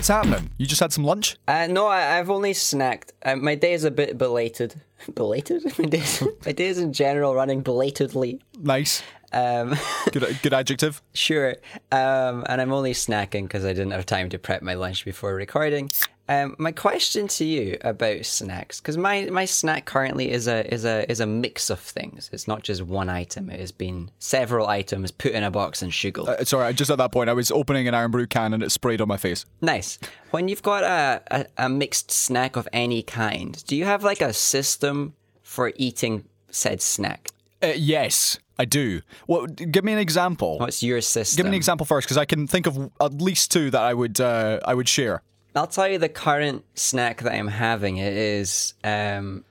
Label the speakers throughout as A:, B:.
A: what's happening? You just had some lunch?
B: Uh, no, I, I've only snacked. Uh, my day is a bit belated. Belated? My days, my days in general running belatedly.
A: Nice.
B: Um,
A: Good, good adjective.
B: sure. Um, and I'm only snacking because I didn't have time to prep my lunch before recording. Um, my question to you about snacks, because my, my snack currently is a is a is a mix of things. It's not just one item. It has been several items put in a box and sugared.
A: Uh, sorry, just at that point I was opening an Irn-Bru can and it sprayed on my face.
B: Nice. When you've got a, a, a mixed snack of any kind, do you have like a system for eating said snack?
A: Uh, yes, I do. Well, give me an example.
B: What's your system?
A: Give me an example first, because I can think of at least two that I would uh, I would share.
B: I'll tell you the current snack that I'm having. It is um,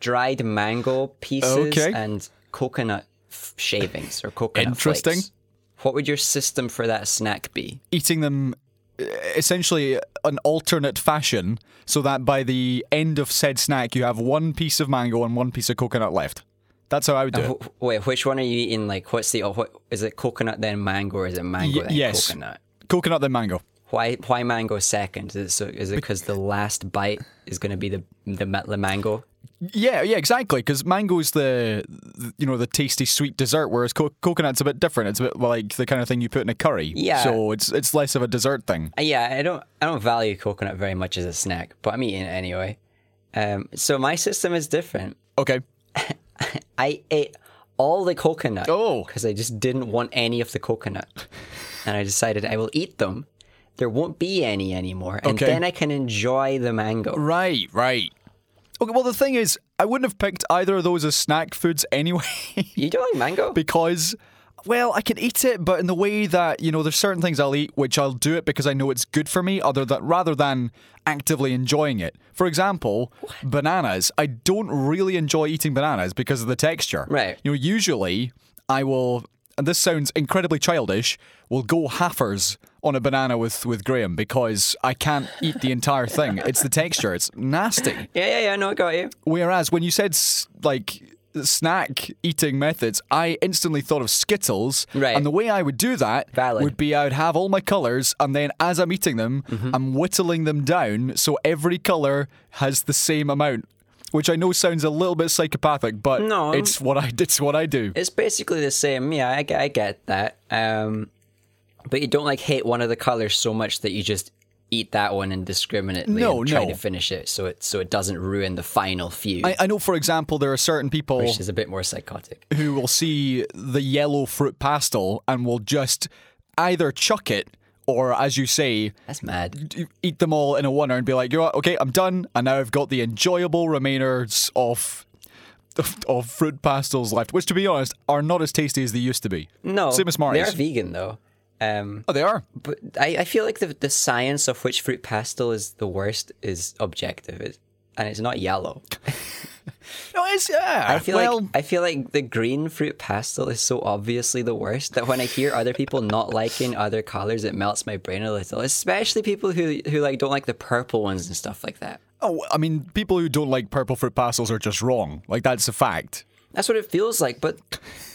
B: dried mango pieces
A: Okay.
B: and coconut f- shavings or coconut
A: Interesting.
B: flakes. What would your system for that snack be?
A: Eating them uh, essentially an alternate fashion, so that by the end of said snack you have one piece of mango and one piece of coconut left. That's how I would do it.
B: Wh- Wait, which one are you eating? Like, what's the? oh, What is it? Coconut then mango, or is it mango
A: Y-
B: then
A: yes.
B: coconut?
A: Coconut then mango.
B: Why why mango second? Is it so? Is it because the last bite is going to be the the, the mango?
A: Yeah, yeah, exactly. Because mango's the, the you know the tasty sweet dessert, whereas co- coconut's a bit different. It's a bit like the kind of thing you put in a curry.
B: Yeah.
A: So it's it's less of a dessert thing.
B: Uh, yeah, I don't I don't value coconut very much as a snack, but I'm eating it anyway. Um, so my system is different.
A: Okay.
B: I ate all the coconut.
A: Oh.
B: because I just didn't want any of the coconut, and I decided I will eat them. There won't be any anymore, and
A: Okay.
B: then I can enjoy the mango.
A: Right, right. Okay. Well, the thing is, I wouldn't have picked either of those as snack foods anyway,
B: You don't like mango?
A: because. Well, I can eat it, but in the way that you know, there's certain things I'll eat which I'll do it because I know it's good for me, other than rather than actively enjoying it. For example, bananas. I don't really enjoy eating bananas because of the texture.
B: Right.
A: You know, usually I will, and this sounds incredibly childish, will go halfers on a banana with with Graham because I can't eat the entire thing. It's the texture. It's nasty.
B: yeah, yeah, yeah. No, I got you.
A: Whereas when you said like snack eating methods, I instantly thought of Skittles.
B: Right.
A: And the way I would do that
B: Valid.
A: would be I would have all my colours, and then as I'm eating them,
B: Mm-hmm.
A: I'm whittling them down so every colour has the same amount. Which I know sounds a little bit psychopathic, but
B: No.
A: it's what I it's what I do.
B: It's basically the same. Yeah, I, get- I get that. Um, but you don't like hate one of the colors so much that you just eat that one indiscriminately
A: No,
B: and try
A: no.
B: to finish it so it so it doesn't ruin the final few,
A: I, I know, for example, there are certain people
B: which is a bit more psychotic.
A: who will see the yellow fruit pastille and will just either chuck it or, as you say,
B: That's mad.
A: eat them all in a oneer and be like, you know what, okay, I'm done, and now I've got the enjoyable remainers of of, fruit pastilles left, which, to be honest, are not as tasty as they used to be.
B: No,
A: same as
B: they are vegan though. Um,
A: Oh, they are.
B: but I, I feel like the the science of which fruit pastille is the worst is objective, it, and it's not yellow.
A: No, it's yeah.
B: I feel
A: well,
B: like I feel like the green fruit pastille is so obviously the worst that when I hear other people not liking other colors, it melts my brain a little. Especially people who who like don't like the purple ones and stuff like that.
A: oh, I mean, people who don't like purple fruit pastilles are just wrong. Like that's a fact.
B: That's what it feels like, but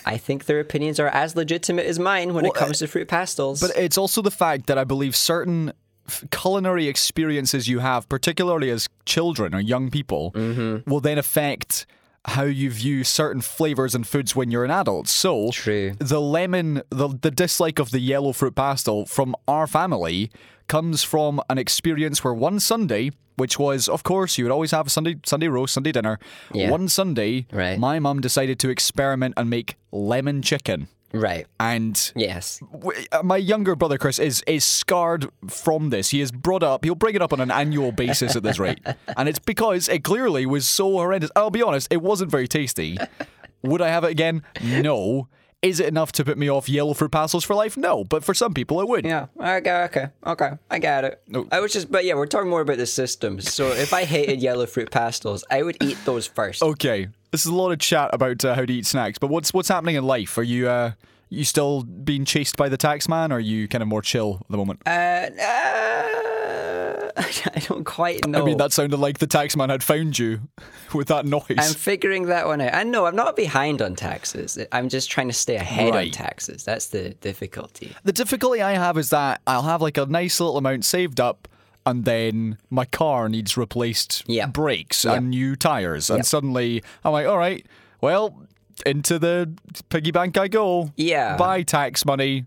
B: I think their opinions are as legitimate as mine when it
A: Well,
B: comes to fruit pastilles.
A: But it's also the fact that I believe certain f- culinary experiences you have, particularly as children or young people,
B: Mm-hmm.
A: will then affect how you view certain flavors and foods when you're an adult. So,
B: True.
A: the lemon, the, the dislike of the yellow fruit pastille from our family comes from an experience where one Sunday, which was, of course, you would always have a Sunday Sunday roast, Sunday dinner.
B: Yeah.
A: One Sunday,
B: Right.
A: my mum decided to experiment and make lemon chicken.
B: right.
A: And
B: Yes.
A: w- uh, my younger brother Chris is is scarred from this. He is brought up. He'll bring it up on an annual basis at this rate, and it's because it clearly was so horrendous. I'll be honest, it wasn't very tasty. Would I have it again? No. Is it enough to put me off yellow fruit pastilles for life? No, but for some people it would.
B: Yeah. Okay. Okay. Okay. I got it.
A: No.
B: I was just, but yeah, we're talking more about the systems. So if I hated yellow fruit pastilles, I would eat those first.
A: Okay, this is a lot of chat about uh, how to eat snacks, but what's what's happening in life? Are you uh, you still being chased by the tax man, or are you kind of more chill at the moment?
B: Uh, uh, I don't quite know.
A: I mean, that sounded like the tax man had found you with that noise.
B: I'm figuring that one out. And no, I'm not behind on taxes. I'm just trying to stay ahead
A: Right.
B: on taxes. That's the difficulty.
A: The difficulty I have is that I'll have like a nice little amount saved up, and then my car needs replaced
B: Yeah.
A: brakes
B: Yeah.
A: and new tires, and
B: Yeah.
A: suddenly I'm like, all right, well, into the piggy bank I go.
B: Yeah.
A: Buy tax money.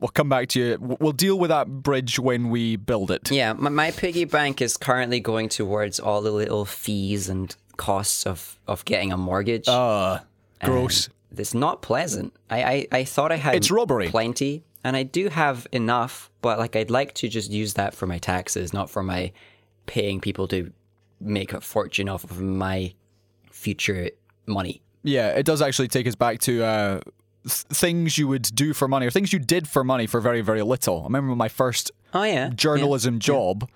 A: We'll come back to you. We'll deal with that bridge when we build it.
B: Yeah, my, my piggy bank is currently going towards all the little fees and costs of, of getting a mortgage.
A: Uh, gross.
B: it's not pleasant. I, I, I thought I had
A: It's robbery.
B: plenty, and I do have enough, but like I'd like to just use that for my taxes, not for my paying people to make a fortune off of my future money.
A: Yeah, it does actually take us back to uh, th- things you would do for money or things you did for money for very, very little. I remember my first
B: Oh yeah,
A: journalism job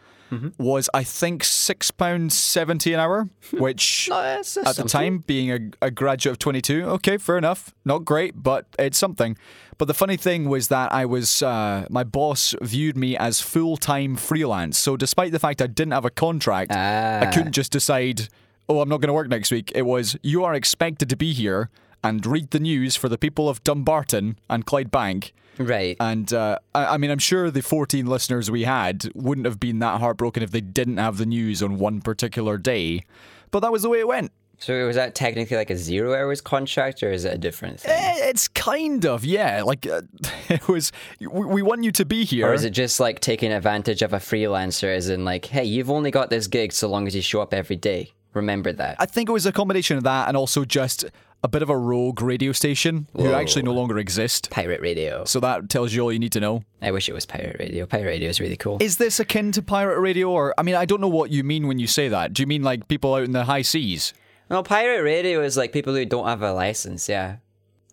A: was, I think, £6.70 an hour, which
B: No, that's
A: at the time, being a, a graduate of 22, okay, fair enough. Not great, but it's something. But the funny thing was that I was, uh, my boss viewed me as full time freelance. So despite the fact I didn't have a contract, I
B: Ah.
A: couldn't just decide, oh, I'm not going to work next week. It was, you are expected to be here and read the news for the people of Dumbarton and Clydebank.
B: right.
A: And uh, I, I mean, I'm sure the 14 listeners we had wouldn't have been that heartbroken if they didn't have the news on one particular day. But that was the way it went.
B: so was that technically like a zero hours contract, or is it a different thing?
A: Eh, It's kind of, yeah. Like, uh, it was, we, we want you to be here.
B: Or is it just like taking advantage of a freelancer, as in like, hey, you've only got this gig so long as you show up every day. Remember that.
A: I think it was a combination of that and also just a bit of a rogue radio station who actually no longer exist.
B: Pirate radio.
A: So that tells you all you need to know.
B: I wish it was pirate radio. Pirate radio is really cool.
A: Is this akin to pirate radio? Or, I mean, I don't know what you mean when you say that. Do you mean like people out in the high seas?
B: No, pirate radio is like people who don't have a license. Yeah,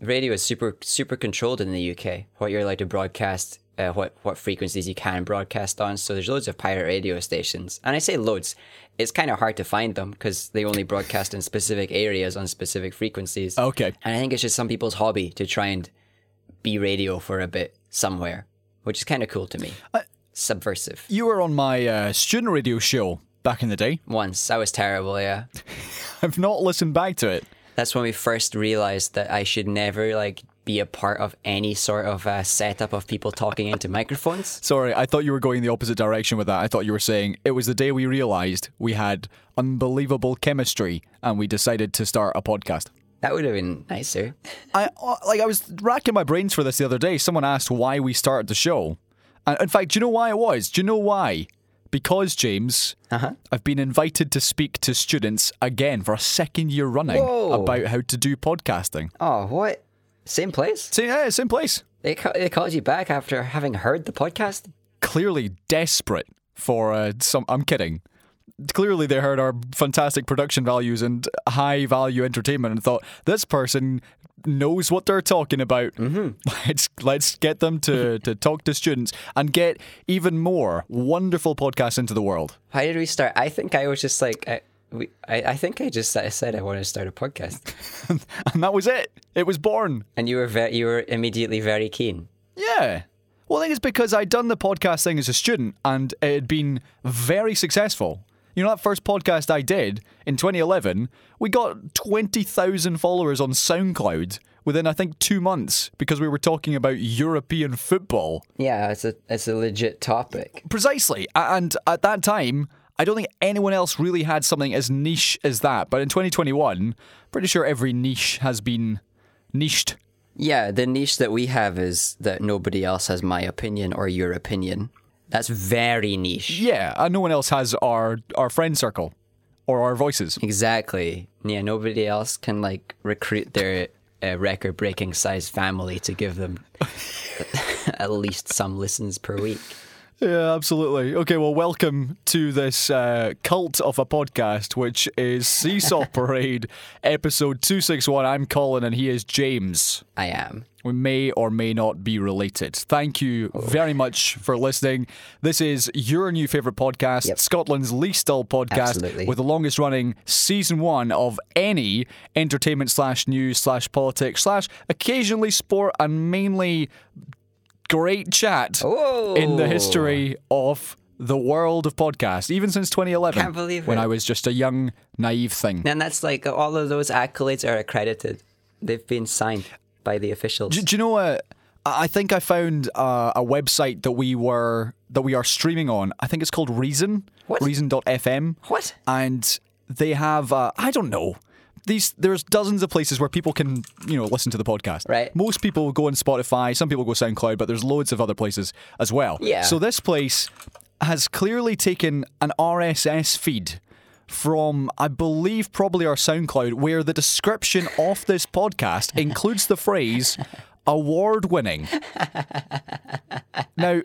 B: radio is super super controlled in the UK. What you're allowed to broadcast, uh, what what frequencies you can broadcast on. So there's loads of pirate radio stations, and I say loads. It's kind of hard to find them because they only broadcast in specific areas on specific frequencies.
A: Okay.
B: And I think it's just some people's hobby to try and be radio for a bit somewhere, which is kind of cool to me. Subversive.
A: You were on my uh, student radio show back in the day.
B: Once I was terrible. Yeah.
A: I've not listened back to it.
B: that's when we first realized that I should never like be a part of any sort of uh, setup of people talking into microphones.
A: Sorry, I thought you were going the opposite direction with that. I thought you were saying it was the day we realized we had unbelievable chemistry and we decided to start a podcast.
B: That would have been nicer.
A: I uh, like I was racking my brains for this the other day. Someone asked why we started the show. And in fact, do you know why it was? Do you know why? Because James,
B: Uh-huh.
A: I've been invited to speak to students again for a second year running
B: Whoa.
A: about how to do podcasting.
B: Oh, what? Same place?
A: So yeah, same place.
B: They ca- they called you back after having heard the podcast.
A: clearly desperate for uh, some. I'm kidding. Clearly, they heard our fantastic production values and high value entertainment and thought this person knows what they're talking about. Mm-hmm. Let's let's get them to to talk to students and get even more wonderful podcasts into the world.
B: How did we start? I think I was just like, I, we, I, I think I just sa- said I wanted to start a podcast,
A: and that was it. It was born.
B: and you were ve- you were immediately very keen.
A: Yeah. Well, I think it's because I'd done the podcast thing as a student and it had been very successful. You know, that first podcast I did in 2011, we got 20,000 followers on SoundCloud within, I think, two months because we were talking about European football.
B: Yeah, it's a it's a legit topic.
A: Precisely. And at that time, I don't think anyone else really had something as niche as that. But in 2021, pretty sure every niche has been niched.
B: Yeah, the niche that we have is that nobody else has my opinion or your opinion. That's very niche.
A: Yeah, and no one else has our our friend circle or our voices.
B: Exactly. Yeah, nobody else can like recruit their uh, record-breaking size family to give them at least some listens per week.
A: Yeah, absolutely. Okay, well, welcome to this uh, cult of a podcast, which is Seesaw Parade, episode 261. I'm Colin and he is James.
B: I am.
A: We may or may not be related. Thank you very much for listening. This is your new favourite podcast,
B: Yep.
A: Scotland's least dull podcast,
B: Absolutely.
A: with the longest running season one of any entertainment slash news slash politics slash occasionally sport and mainly great chat in the history of the world of podcasts, even since 2011.
B: Can't believe
A: when
B: it.
A: I was just a young, naive thing.
B: And that's like all of those accolades are accredited. They've been signed by the officials.
A: Do, do you know what? I I think I found uh, a website that we were that we are streaming on. I think it's called Reason.
B: What?
A: Reason.fm.
B: What?
A: And they have uh, I don't know. These there's dozens of places where people can you know listen to the podcast.
B: Right.
A: Most people go on Spotify. Some people go SoundCloud, but there's loads of other places as well.
B: Yeah.
A: So this place has clearly taken an RSS feed from, I believe, probably our SoundCloud, where the description of this podcast includes the phrase award winning. Now,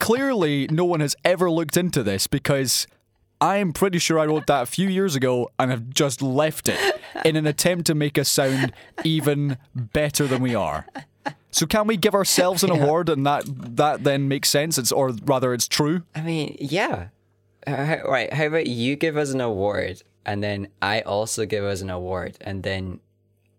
A: clearly, no one has ever looked into this because I'm pretty sure I wrote that a few years ago and have just left it in an attempt to make us sound even better than we are. So can we give ourselves an award and that that then makes sense? It's or rather it's true.
B: I mean, yeah. Uh, right. How about you give us an award, and then I also give us an award, and then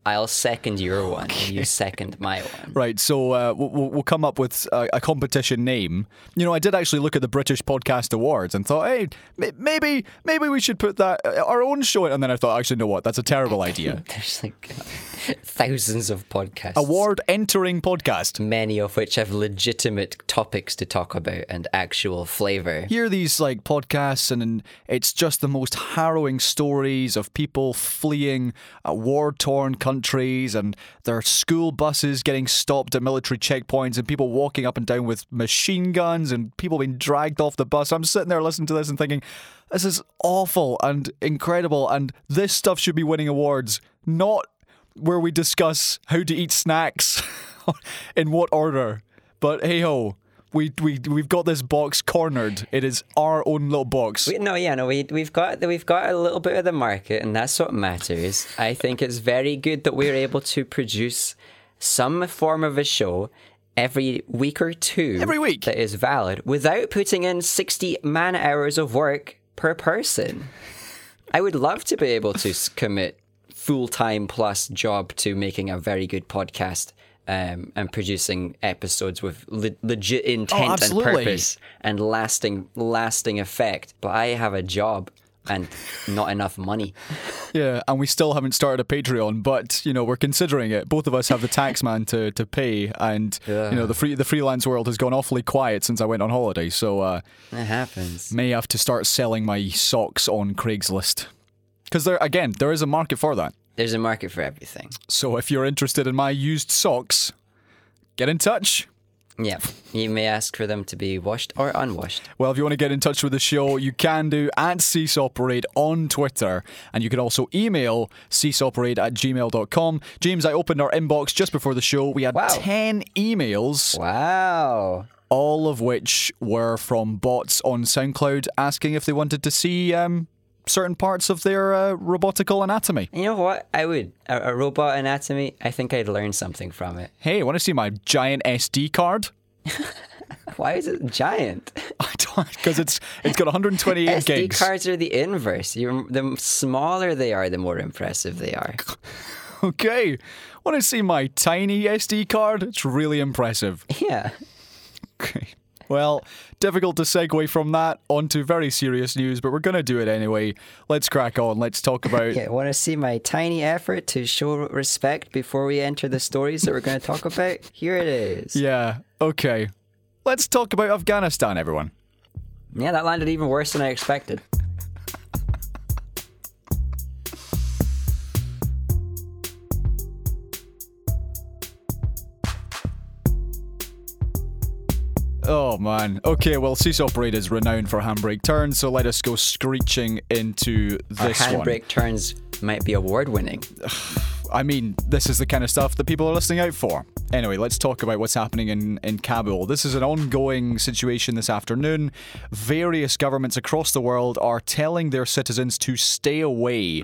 B: I'll second your one, and you second my one.
A: Right, so uh, we'll, we'll- come up with a, a competition name. You know, I did actually look at the British Podcast Awards and thought, hey, may- maybe maybe we should put that uh, our own show. And then I thought, actually, you know what? That's a terrible idea.
B: There's like thousands of podcasts.
A: Award entering podcast.
B: Many of which have legitimate topics to talk about and actual flavor.
A: Hear these like podcasts, and, and it's just the most harrowing stories of people fleeing uh, war-torn countries, and their school buses getting stopped at military checkpoints, and people walking up and down with machine guns, and people being dragged off the bus. I'm sitting there listening to this and thinking, this is awful and incredible, and this stuff should be winning awards, not where we discuss how to eat snacks in what order. But hey ho, we we we've got this box cornered. It is our own little box.
B: We- No, yeah, no, we we've got we've got a little bit of the market, and that's what matters. I think it's very good that we're able to produce some form of a show every week or two,
A: Every week.
B: that is valid, without putting in sixty man hours of work per person. I would love to be able to commit full time plus job to making a very good podcast. Um, and producing episodes with le- legit intent and purpose and lasting lasting effect. But I have a job and not enough money.
A: Yeah, and we still haven't started a Patreon, but you know we're considering it. Both of us have the tax man to, to pay, and you know the free the freelance world has gone awfully quiet since I went on holiday. So uh,
B: It happens.
A: may have to start selling my socks on Craigslist because there again there is a market for that.
B: There's a market for everything.
A: So if you're interested in my used socks, get in touch.
B: Yeah. You may ask for them to be washed or unwashed.
A: Well, if you want to get in touch with the show, you can do at Ceaseoperate on Twitter. And you can also email ceaseoperate at gmail.com. James, I opened our inbox just before the show. We had
B: Wow.
A: 10 emails,
B: Wow.
A: all of which were from bots on SoundCloud asking if they wanted to see um, certain parts of their uh, robotical anatomy.
B: You know what? I would. A, a robot anatomy, I think I'd learn something from it.
A: Hey, want to see my giant SD card?
B: Why is it giant?
A: I don't, because it's it's got 128
B: SD
A: gigs.
B: SD cards are the inverse. You're, the smaller they are, the more impressive they are.
A: Okay, want to see my tiny SD card? It's really impressive.
B: Yeah.
A: Okay. Well, difficult to segue from that onto very serious news, but we're going to do it anyway. Let's crack on. Let's talk about.
B: Yeah, want to see my tiny effort to show respect before we enter the stories that we're going to talk about? Here it is.
A: Yeah, okay. Let's talk about Afghanistan, everyone.
B: Yeah, that landed even worse than I expected.
A: Oh man. Okay, well, Cease is renowned for handbrake turns, so let us go screeching into
B: Our
A: this one.
B: handbrake turns might be award winning.
A: I mean, this is the kind of stuff that people are listening out for. Anyway, let's talk about what's happening in, in Kabul. This is an ongoing situation this afternoon. Various governments across the world are telling their citizens to stay away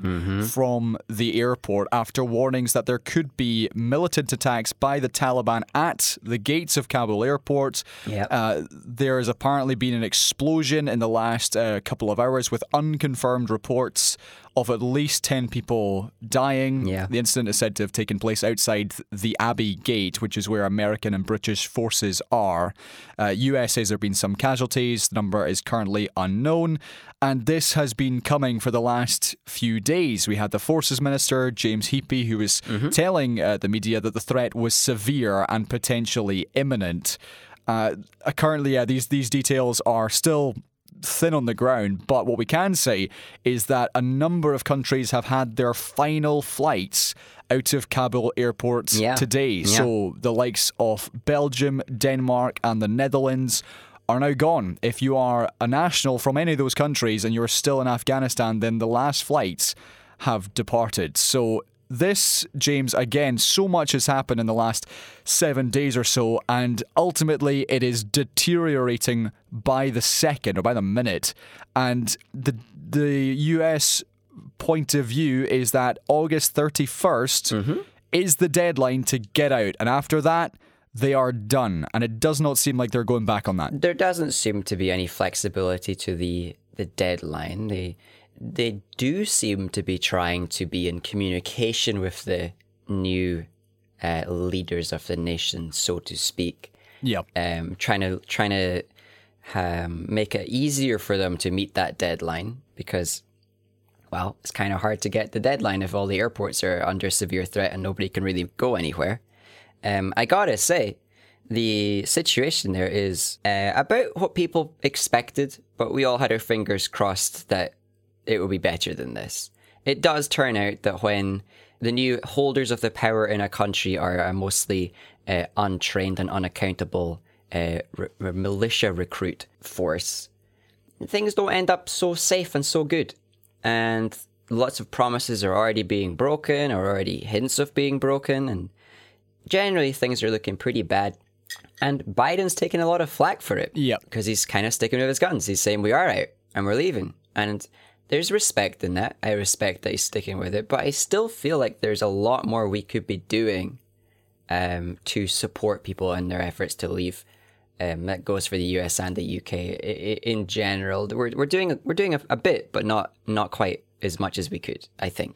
A: from the airport after warnings that there could be militant attacks by the Taliban at the gates of Kabul airport.
B: Yep.
A: Uh, there has apparently been an explosion in the last uh, couple of hours with unconfirmed reports of at least 10 people dying.
B: Yeah.
A: The incident is said to have taken place outside the Abbey Gate, which is where American and British forces are. Uh, US says there have been some casualties. The number is currently unknown. And this has been coming for the last few days. We had the Forces Minister, James Heappey, who was telling uh, the media that the threat was severe and potentially imminent. Uh, currently, yeah, these these details are still thin on the ground, but what we can say is that a number of countries have had their final flights out of Kabul airports
B: Yeah.
A: today.
B: Yeah.
A: So the likes of Belgium, Denmark, and the Netherlands are now gone. If you are a national from any of those countries and you're still in Afghanistan, then the last flights have departed. So this, James, again, so much has happened in the last seven days or so, and ultimately it is deteriorating by the second or by the minute. And the the US point of view is that August 31st mm-hmm. is the deadline to get out, and after that, they are done. And it does not seem like they're going back on that.
B: There doesn't seem to be any flexibility to the the deadline. They they do seem to be trying to be in communication with the new uh, leaders of the nation, so to speak.
A: Yeah.
B: um, trying to trying to um, make it easier for them to meet that deadline because, well, it's kind of hard to get the deadline if all the airports are under severe threat and nobody can really go anywhere. Um, I gotta say, the situation there is uh, about what people expected, but we all had our fingers crossed that it will be better than this. It does turn out that when the new holders of the power in a country are a mostly uh, untrained and unaccountable uh, re- militia recruit force, things don't end up so safe and so good. And lots of promises are already being broken or already hints of being broken. And generally, things are looking pretty bad. And Biden's taking a lot of flack for it.
A: Yep.
B: Because he's kind of sticking with his guns. He's saying, we are out and we're leaving. And there's respect in that. I respect that he's sticking with it. But I still feel like there's a lot more we could be doing um, to support people in their efforts to leave. Um, that goes for the US and the UK in general. We're, we're doing we're doing a, a bit, but not not quite as much as we could. I think.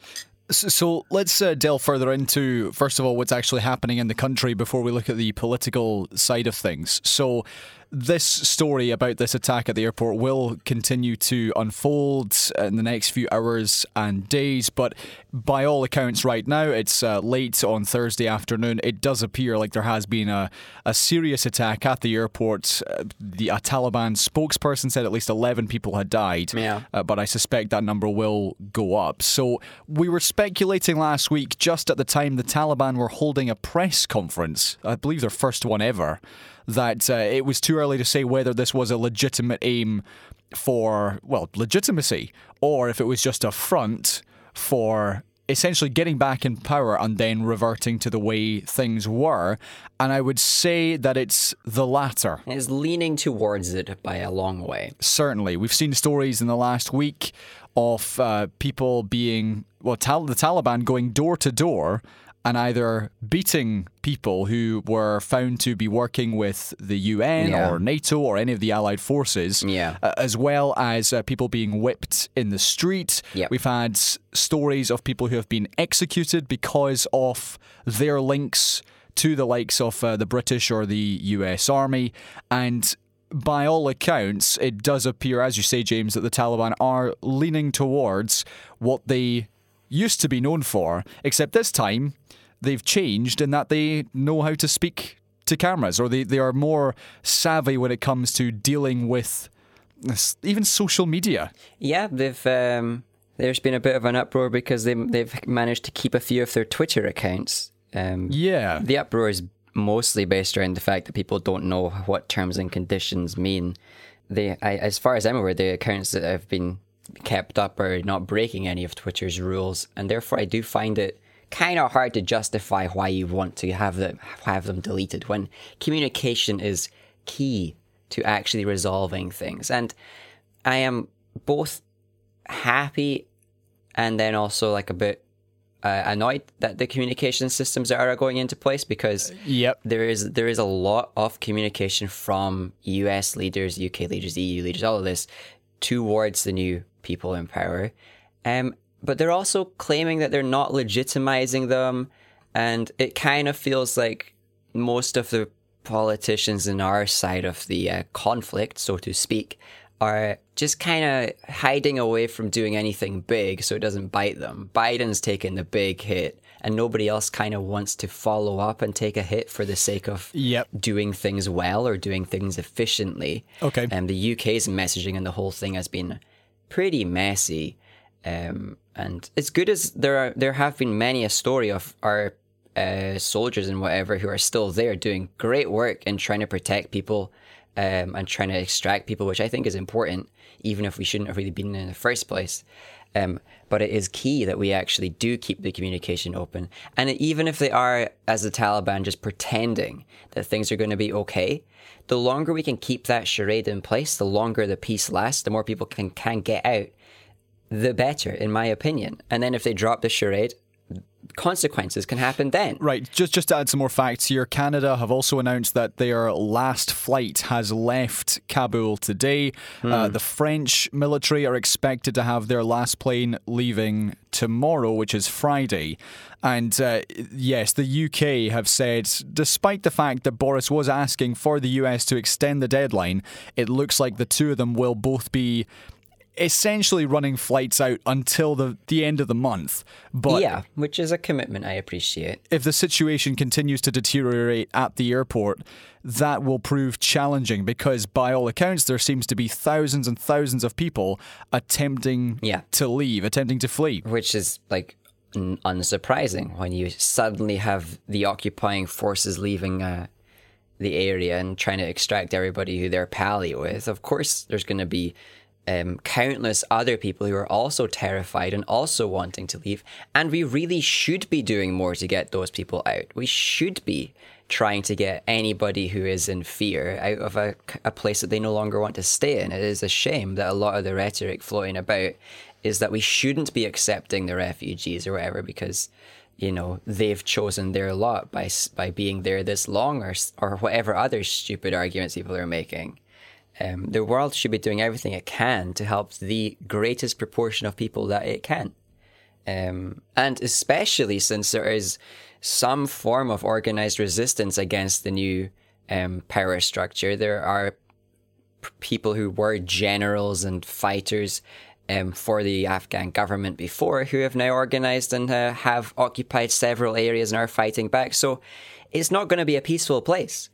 A: So, so let's uh, delve further into, first of all, what's actually happening in the country before we look at the political side of things. So, this story about this attack at the airport will continue to unfold in the next few hours and days. But by all accounts, right now, it's uh, late on Thursday afternoon. It does appear like there has been a, a serious attack at the airport. Uh, the a Taliban spokesperson said at least 11 people had died
B: Yeah.
A: uh, but I suspect that number will go up. So we were speculating last week, just at the time the Taliban were holding a press conference, I believe their first one ever, that uh, it was too early to say whether this was a legitimate aim for, well, legitimacy, or if it was just a front for essentially getting back in power and then reverting to the way things were. And I would say that it's the latter.
B: It's leaning towards it by a long way.
A: Certainly. We've seen stories in the last week of uh, people being, well, Tal- the Taliban going door to door and either beating people who were found to be working with the UN
B: Yeah.
A: or NATO or any of the allied forces,
B: Yeah.
A: uh, as well as uh, people being whipped in the street.
B: Yep.
A: We've had stories of people who have been executed because of their links to the likes of uh, the British or the US Army. And by all accounts, it does appear, as you say, James, that the Taliban are leaning towards what they used to be known for, except this time they've changed in that they know how to speak to cameras or they, they are more savvy when it comes to dealing with even social media.
B: Yeah, they've um, there's been a bit of an uproar because they they've managed to keep a few of their Twitter accounts. Um,
A: Yeah.
B: The uproar is mostly based around the fact that people don't know what terms and conditions mean. They, I, as far as I'm aware, the accounts that have been kept up are not breaking any of Twitter's rules, and therefore I do find it kind of hard to justify why you want to have them have them deleted when communication is key to actually resolving things. And I am both happy and then also like a bit uh, annoyed that the communication systems are going into place because
A: Yep.
B: there is there is a lot of communication from US leaders, UK leaders, EU leaders, all of this towards the new people in power. Um, but they're also claiming that they're not legitimizing them, and it kind of feels like most of the politicians in our side of the uh, conflict, so to speak, are just kind of hiding away from doing anything big so it doesn't bite them. Biden's taking the big hit, and nobody else kind of wants to follow up and take a hit for the sake of
A: Yep.
B: doing things well or doing things efficiently.
A: Okay.
B: And the UK's messaging and the whole thing has been pretty messy. Um, and as good as there are, there have been many a story of our uh, soldiers and whatever who are still there doing great work and trying to protect people um, and trying to extract people, which I think is important, even if we shouldn't have really been in the first place. Um, but it is key that we actually do keep the communication open. And even if they are, as the Taliban, just pretending that things are going to be okay, the longer we can keep that charade in place, the longer the peace lasts, the more people can, can get out, the better, in my opinion. And then if they drop the charade, consequences can happen then.
A: Right, just just to add some more facts here, Canada have also announced that their last flight has left Kabul today. Uh, the French military are expected to have their last plane leaving tomorrow, which is Friday. And uh, yes, the UK have said, despite the fact that Boris was asking for the US to extend the deadline, it looks like the two of them will both be essentially running flights out until the, the end of the month. But
B: yeah, which is a commitment I appreciate.
A: if the situation continues to deteriorate at the airport, that will prove challenging because, by all accounts, there seems to be thousands and thousands of people attempting
B: Yeah.
A: to leave, attempting to flee.
B: which is like n- unsurprising when you suddenly have the occupying forces leaving uh, the area and trying to extract everybody who they're pally with. Of course, there's going to be um, countless other people who are also terrified and also wanting to leave. And we really should be doing more to get those people out. We should be trying to get anybody who is in fear out of a, a place that they no longer want to stay in. It is a shame that a lot of the rhetoric floating about is that we shouldn't be accepting the refugees or whatever because you know they've chosen their lot by by being there this long or or whatever other stupid arguments people are making. Um, the world should be doing everything it can to help the greatest proportion of people that it can. Um, and especially since there is some form of organized resistance against the new um, power structure, there are p- people who were generals and fighters um, for the Afghan government before who have now organized and uh, have occupied several areas and are fighting back. So it's not going to be a peaceful place,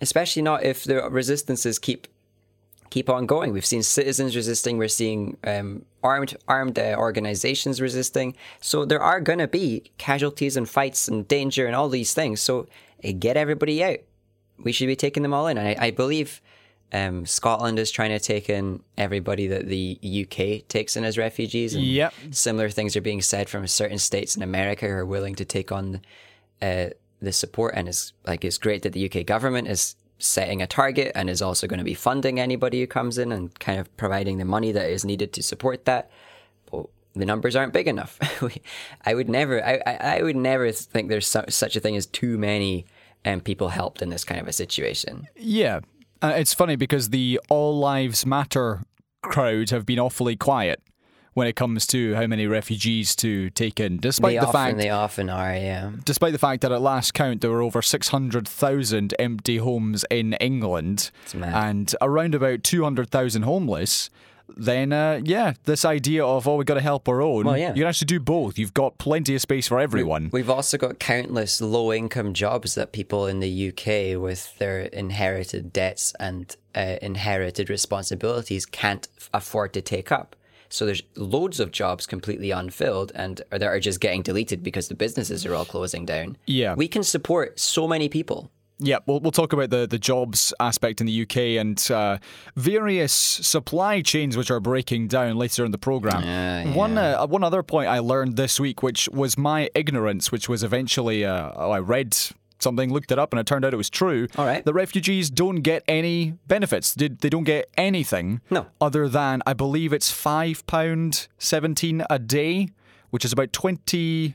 B: especially not if the resistances keep keep on going. We've seen citizens resisting. We're seeing um, armed armed uh, organizations resisting. So there are going to be casualties and fights and danger and all these things. So uh, get everybody out. We should be taking them all in. And I, I believe um, Scotland is trying to take in everybody that the UK takes in as refugees. And
A: Yep.
B: Similar things are being said from certain states in America who are willing to take on uh, the support. And it's like it's great that the UK government is setting a target and is also going to be funding anybody who comes in and kind of providing the money that is needed to support that. But the numbers aren't big enough. I would never, I, I, would never think there's su- such a thing as too many um, people helped in this kind of a situation.
A: Yeah. Uh, it's funny because the All Lives Matter crowd have been awfully quiet when it comes to how many refugees to take in, despite
B: They
A: the
B: often,
A: fact
B: they often are, yeah.
A: despite the fact that at last count there were over 600,000 empty homes in England and around about 200,000 homeless, then uh, yeah, this idea of, oh, we've got to help our own,
B: Well, yeah.
A: you can actually do both. You've got plenty of space for everyone.
B: We've also got countless low income jobs that people in the UK with their inherited debts and uh, inherited responsibilities can't afford to take up. So there's loads of jobs completely unfilled and that are just getting deleted because the businesses are all closing down.
A: Yeah.
B: We can support so many people.
A: Yeah, we'll, we'll talk about the, the jobs aspect in the UK and uh, various supply chains which are breaking down later in the program. One uh, one other point I learned this week, which was my ignorance, which was eventually uh, oh, I read something, looked it up, and it turned out it was true.
B: All right.
A: the refugees don't get any benefits. They, they don't get anything.
B: No.
A: other than I believe it's five pound seventeen a day, which is about 20,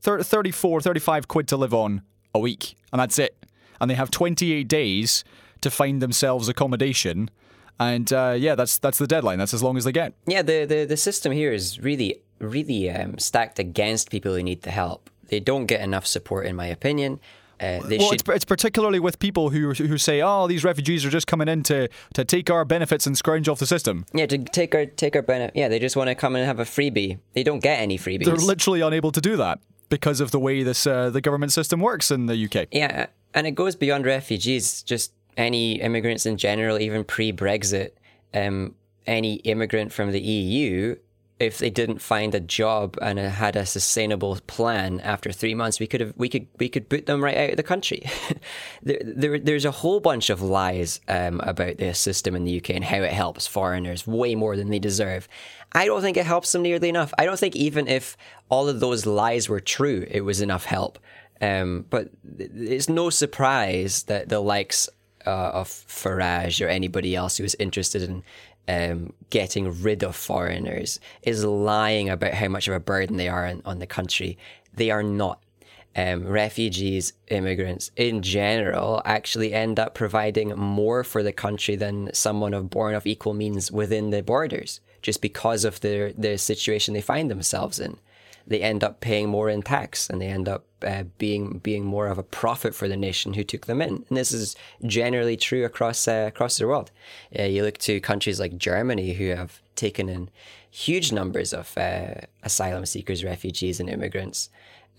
A: 30, 34, 35 quid to live on a week, and that's it. And they have 28 days to find themselves accommodation. And uh, yeah, that's that's the deadline. That's as long as they get.
B: Yeah, the, the, the system here is really really um, stacked against people who need the help. They don't get enough support, in my opinion. Uh,
A: Well,
B: should.
A: it's, it's particularly with people who who say, "Oh, these refugees are just coming in to, to take our benefits and scrounge off the system."
B: Yeah, to take our take our benefit. Yeah, they just want to come and have a freebie. They don't get any freebies.
A: They're literally unable to do that because of the way this uh, the government system works in the UK.
B: Yeah, and it goes beyond refugees. Just any immigrants in general, even pre-Brexit, um, any immigrant from the EU, if they didn't find a job and had a sustainable plan after three months, we could have we could we could boot them right out of the country. there, there, there's a whole bunch of lies um, about this system in the UK and how it helps foreigners way more than they deserve. I don't think it helps them nearly enough. I don't think even if all of those lies were true, it was enough help. Um, but it's no surprise that the likes uh, of Farage or anybody else who is interested in um, getting rid of foreigners is lying about how much of a burden they are on, on the country. They are not. Um, refugees, immigrants in general, actually end up providing more for the country than someone of born of equal means within the borders, just because of the the situation they find themselves in they end up paying more in tax and they end up uh, being being more of a profit for the nation who took them in. And this is generally true across uh, across the world. Uh, you look to countries like Germany who have taken in huge numbers of uh, asylum seekers, refugees, and immigrants.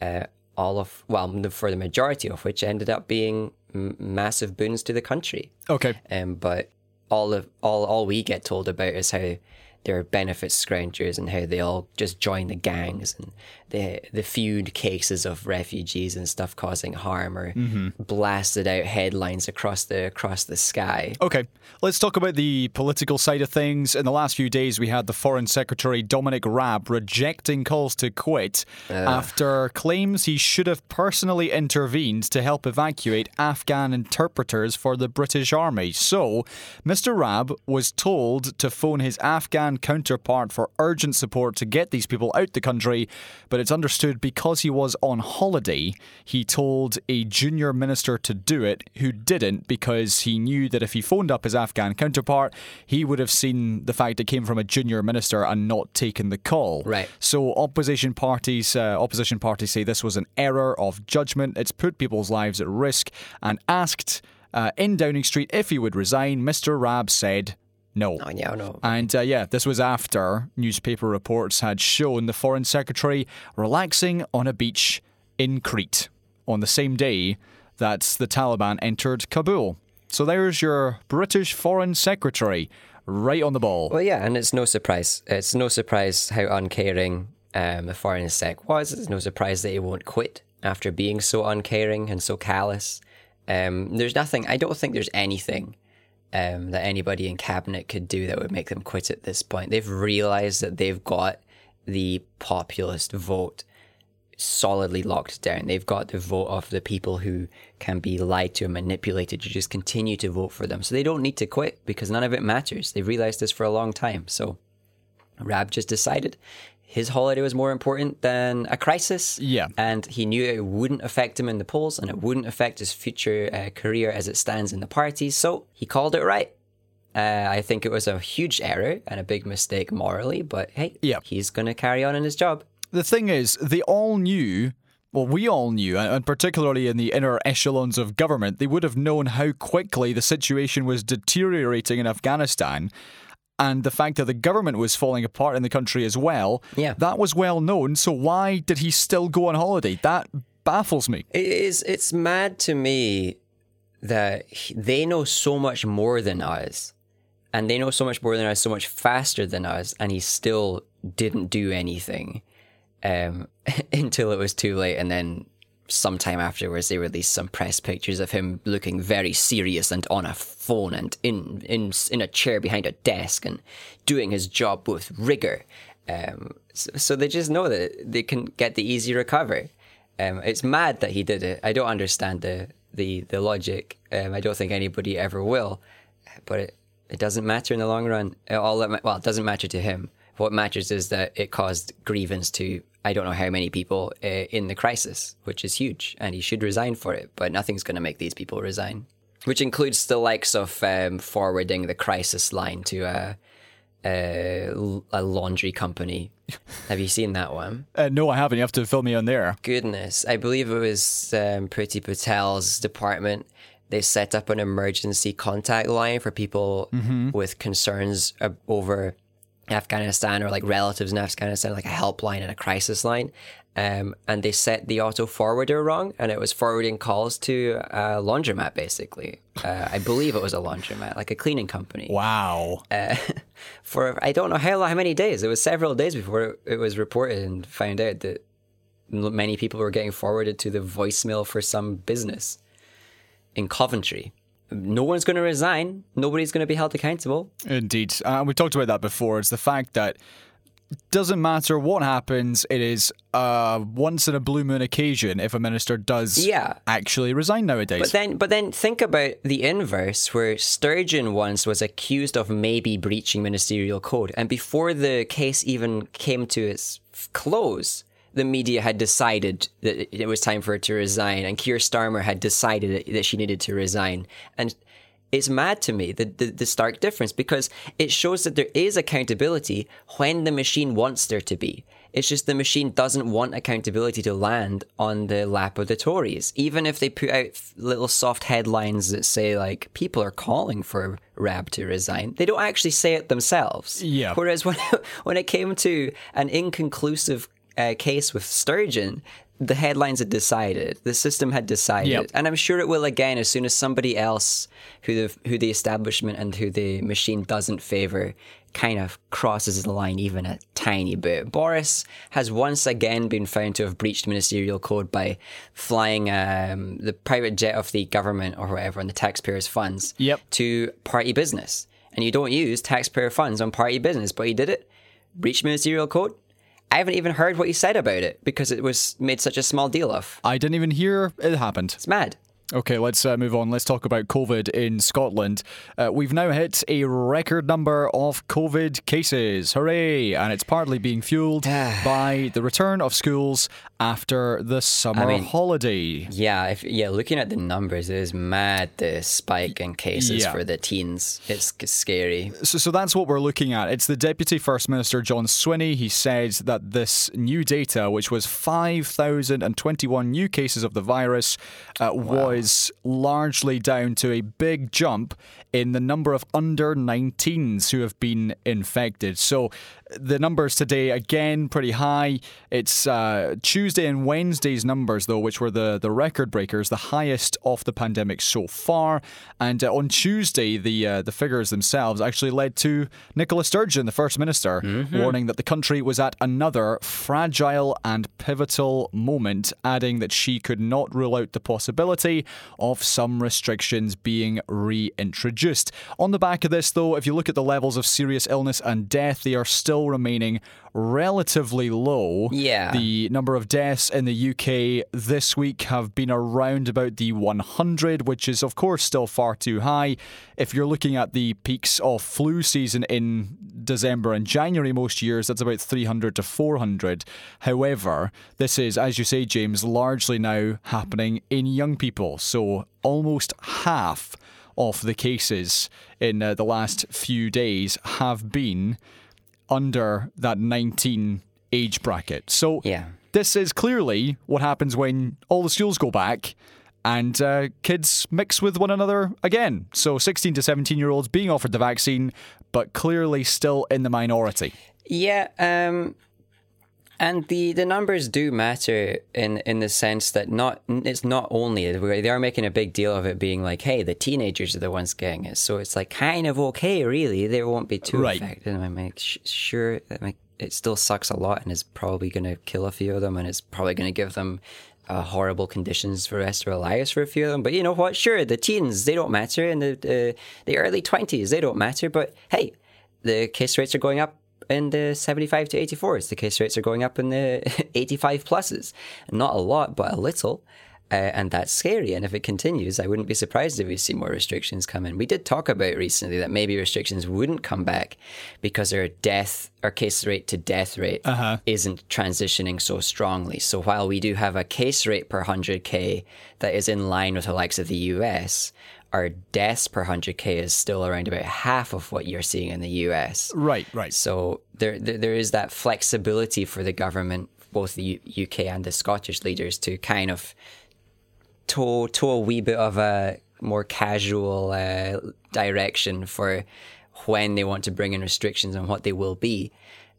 B: Uh, all of well, for the majority of which ended up being m- massive boons to the country.
A: Okay.
B: Um, but all of all all we get told about is how they're benefit scroungers and how they all just join the gangs and the the feud cases of refugees and stuff causing harm are mm-hmm. blasted out headlines across the across the sky.
A: Okay, let's talk about the political side of things. In the last few days, we had the Foreign Secretary Dominic Raab rejecting calls to quit after claims he should have personally intervened to help evacuate Afghan interpreters for the British Army. So, Mr. Raab was told to phone his Afghan counterpart for urgent support to get these people out the country, but it's understood because he was on holiday, he told a junior minister to do it who didn't because he knew that if he phoned up his Afghan counterpart, he would have seen the fact it came from a junior minister and not taken the call.
B: Right.
A: So opposition parties, uh, opposition parties say this was an error of judgment. It's put people's lives at risk and asked uh, in Downing Street if he would resign. Mr. Raab said no.
B: Oh yeah, no.
A: And uh, yeah, this was after newspaper reports had shown the Foreign Secretary relaxing on a beach in Crete on the same day that the Taliban entered Kabul. So there's your British Foreign Secretary right on the ball.
B: Well, yeah, and it's no surprise. It's no surprise how uncaring um, the foreign sec was. It's no surprise that he won't quit after being so uncaring and so callous. Um, there's nothing. I don't think there's anything um, that anybody in cabinet could do that would make them quit at this point. They've realised that they've got the populist vote solidly locked down. They've got the vote of the people who can be lied to and manipulated to just continue to vote for them. So they don't need to quit because none of it matters. They've realized this for a long time. So Raab just decided his holiday was more important than a crisis.
A: Yeah.
B: And he knew it wouldn't affect him in the polls and it wouldn't affect his future uh, career as it stands in the party. So he called it right. Uh, I think it was a huge error and a big mistake morally, but hey,
A: Yeah.
B: he's going to carry on in his job.
A: The thing is, they all knew. Well, we all knew, and particularly in the inner echelons of government, they would have known how quickly the situation was deteriorating in Afghanistan. And the fact that the government was falling apart in the country as well,
B: Yeah.
A: that was well known. So why did he still go on holiday? That baffles me.
B: It is. It's mad to me that he- they know so much more than us, and they know so much more than us, so much faster than us, and he still didn't do anything um, until it was too late, and then sometime afterwards they released some press pictures of him looking very serious and on a phone and in in in a chair behind a desk and doing his job with rigor. Um, so, so they just know that they can get the easy recovery. Um, it's mad that he did it. I don't understand the the the logic. Um, I don't think anybody ever will. But it, it doesn't matter in the long run. It all well, it doesn't matter to him. What matters is that it caused grievance to I don't know how many people uh, in the crisis, which is huge, and he should resign for it. But nothing's going to make these people resign, which includes the likes of um, forwarding the crisis line to a, l- a laundry company. Have you seen that one?
A: Uh, no, I haven't. You have to fill me in there.
B: Goodness, I believe it was um, Priti Patel's department. They set up an emergency contact line for people with concerns uh, over Afghanistan or like relatives in Afghanistan, like a helpline and a crisis line. Um, and they set the auto forwarder wrong, and it was forwarding calls to a laundromat, basically. Uh, I believe it was a laundromat, like a cleaning company
A: Wow.
B: for I don't know how how many days. It was several days before it was reported and found out that many people were getting forwarded to the voicemail for some business in Coventry. No one's going to resign. Nobody's going to be held accountable.
A: Indeed. Uh, we talked about that before. It's the fact that doesn't matter what happens, it is a once in a blue moon occasion if a minister does
B: Yeah.
A: actually resign nowadays.
B: But then, but then think about the inverse, where Sturgeon once was accused of maybe breaching ministerial code, and before the case even came to its close, the media had decided that it- was time for her to resign, and Keir Starmer had decided that- that she needed to resign, and. It's mad to me the, the the stark difference because it shows that there is accountability when the machine wants there to be. It's just the machine doesn't want accountability to land on the lap of the Tories. Even if they put out little soft headlines that say, like, people are calling for Raab to resign, they don't actually say it themselves.
A: Yeah.
B: Whereas when, when it came to an inconclusive uh, case with Sturgeon, the headlines had decided, the system had decided,
A: Yep.
B: and I'm sure it will again as soon as somebody else who the who the establishment and who the machine doesn't favor kind of crosses the line even a tiny bit. Boris has once again been found to have breached ministerial code by flying um, the private jet of the government or whatever on the taxpayers' funds
A: Yep.
B: to party business. And you don't use taxpayer funds on party business, but he did it. Breached ministerial code. I haven't even heard what you said about it because it was made such a small deal of.
A: I didn't even hear it happened.
B: It's mad.
A: Okay, let's uh, move on. Let's talk about COVID in Scotland. Uh, we've now hit a record number of COVID cases. Hooray! And it's partly being fueled by the return of schools after the summer
B: mean-
A: holiday.
B: Yeah, if, yeah. Looking at the numbers, it is mad the spike in cases
A: Yeah.
B: for the teens. It's scary.
A: So, so that's what we're looking at. It's the Deputy First Minister John Swinney. He said that this new data, which was 5,021 new cases of the virus, uh, was largely down to a big jump in the number of under 19s who have been infected. So the numbers today, again, pretty high. It's uh, Tuesday and Wednesday's numbers, though, which were the, the record breakers, the highest of the pandemic so far. And uh, on Tuesday, the uh, the figures themselves actually led to Nicola Sturgeon, the First Minister, warning that the country was at another fragile and pivotal moment, adding that she could not rule out the possibility of some restrictions being reintroduced. On the back of this, though, if you look at the levels of serious illness and death, they are still remaining relatively low.
B: Yeah.
A: The number of deaths in the UK this week have been around about the 100, which is, of course, still far too high. If you're looking at the peaks of flu season in December and January most years, that's about 300 to 400. However, this is, as you say, James, largely now happening in young people. So almost half of the cases in uh, the last few days have been under that 19 age bracket. So
B: Yeah.
A: this is clearly what happens when all the schools go back and uh, kids mix with one another again. So 16 to 17 year olds being offered the vaccine, but clearly still in the minority.
B: Yeah, um, and the, the numbers do matter in in the sense that not it's not only they are making a big deal of it being like, hey, the teenagers are the ones getting it, so it's like kind of okay, really. They won't be too
A: Right.
B: affected. And I'm like, sure, that might- it still sucks a lot, and is probably going to kill a few of them, and it's probably going to give them. Uh, horrible conditions for the rest of their lives for a few of them, but you know what? Sure, the teens they don't matter, and the the, the early twenties they don't matter. But hey, the case rates are going up in the 75 to 84s. The case rates are going up in the 85 pluses. Not a lot, but a little. Uh, and that's scary. And if it continues, I wouldn't be surprised if we see more restrictions come in. We did talk about recently that maybe restrictions wouldn't come back because our death, our case rate to death rate isn't transitioning so strongly. So while we do have a case rate per 100K that is in line with the likes of the US, our deaths per 100k is still around about half of what you're seeing in the US.
A: Right, right.
B: So there, there, there is that flexibility for the government, both the U- UK and the Scottish leaders, to kind of toe, toe a wee bit of a more casual uh, direction for when they want to bring in restrictions and what they will be.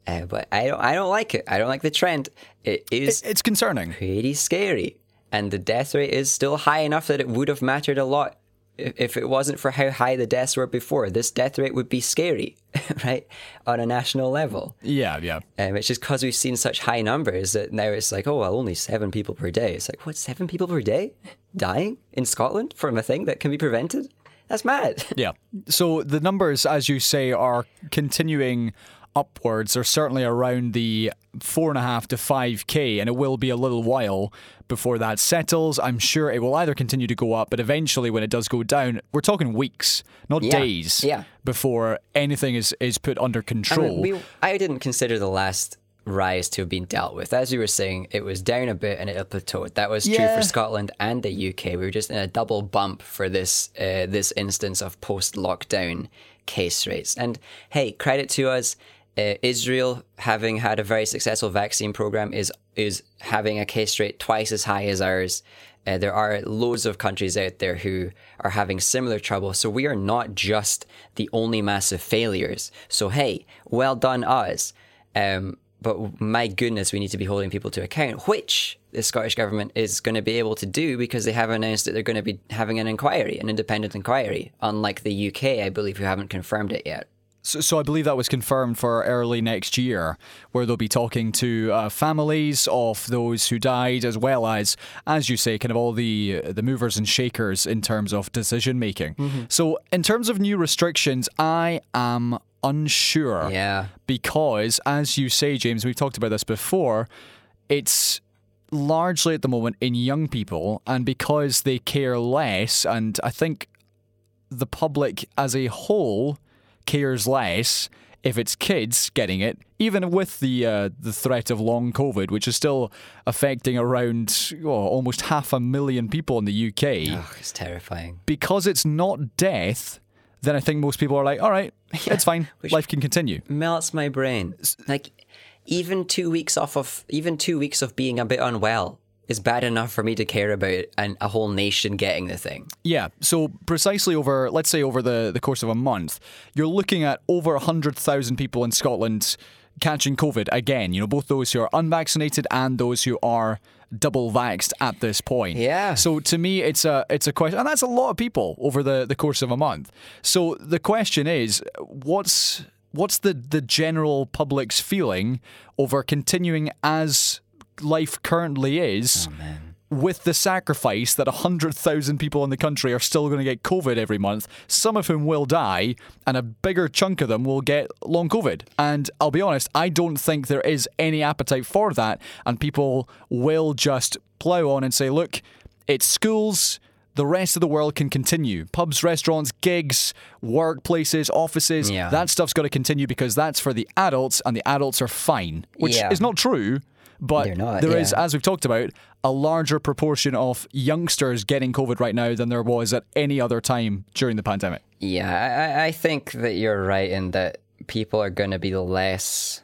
B: Uh, but I don't, I don't like it. I don't like the trend. It is
A: It's concerning.
B: pretty scary. And the death rate is still high enough that it would have mattered a lot if it wasn't for how high the deaths were before. This death rate would be scary, right? On a national level.
A: Yeah, yeah.
B: Um, it's just because we've seen such high numbers that now it's like, oh, well, only seven people per day. It's like, what, seven people per day dying in Scotland from a thing that can be prevented? That's mad.
A: Yeah. So the numbers, as you say, are continuing upwards. They're certainly around the four and a half to five k, and it will be a little while before that settles. I'm sure it will either continue to go up, but eventually, when it does go down, we're talking weeks, not
B: Yeah,
A: days,
B: yeah.
A: before anything is is put under
B: I,
A: control.
B: mean, we, I didn't consider the last rise to have been dealt with. As you were saying, it was down a bit and it plateaued. That was true for Scotland and the UK. We were just in a double bump for this uh, this instance of post lockdown case rates. And hey, credit to us. Uh, Israel, having had a very successful vaccine program, is is having a case rate twice as high as ours. Uh, there are loads of countries out there who are having similar trouble. So we are not just the only massive failures. So hey, well done us. Um, but my goodness, we need to be holding people to account, which the Scottish government is going to be able to do because they have announced that they're going to be having an inquiry, an independent inquiry, unlike the UK, I believe, who haven't confirmed it yet.
A: So, so I believe that was confirmed for early next year, where they'll be talking to uh, families of those who died, as well as, as you say, kind of all the the movers and shakers in terms of decision making. So, in terms of new restrictions, I am unsure.
B: Yeah.
A: Because, as you say, James, we've talked about this before. It's largely at the moment in young people, and because they care less, and I think the public as a whole cares less if it's kids getting it, even with the uh, the threat of long COVID, which is still affecting around oh, almost half a million people in the UK.
B: Oh, it's terrifying.
A: Because it's not death, then I think most people are like, all right, it's fine, life can continue.
B: Melts my brain. Like, even two weeks off of, even two weeks of being a bit unwell is bad enough for me to care about and a whole nation getting the thing.
A: Yeah, so precisely over, let's say over the, the course of a month, you're looking at over 100,000 people in Scotland catching COVID again. You know, both those who are unvaccinated and those who are double vaxxed at this point.
B: Yeah.
A: So to me, it's a it's a question, and that's a lot of people over the, the course of a month. So the question is, what's what's the the general public's feeling over continuing as life currently is? Oh, with the sacrifice that 100,000 people in the country are still going to get COVID every month, some of whom will die, and a bigger chunk of them will get long COVID. And I'll be honest, I don't think there is any appetite for that, and people will just plough on and say, look, it's schools. The rest of the world can continue. Pubs, restaurants, gigs, workplaces, offices.
B: Yeah.
A: That stuff's got to continue because that's for the adults and the adults are fine, which
B: Yeah.
A: is not true. But
B: not,
A: there is,
B: yeah.
A: as we've talked about, a larger proportion of youngsters getting COVID right now than there was at any other time during the pandemic.
B: Yeah, I, I- I think that you're right in that people are going to be less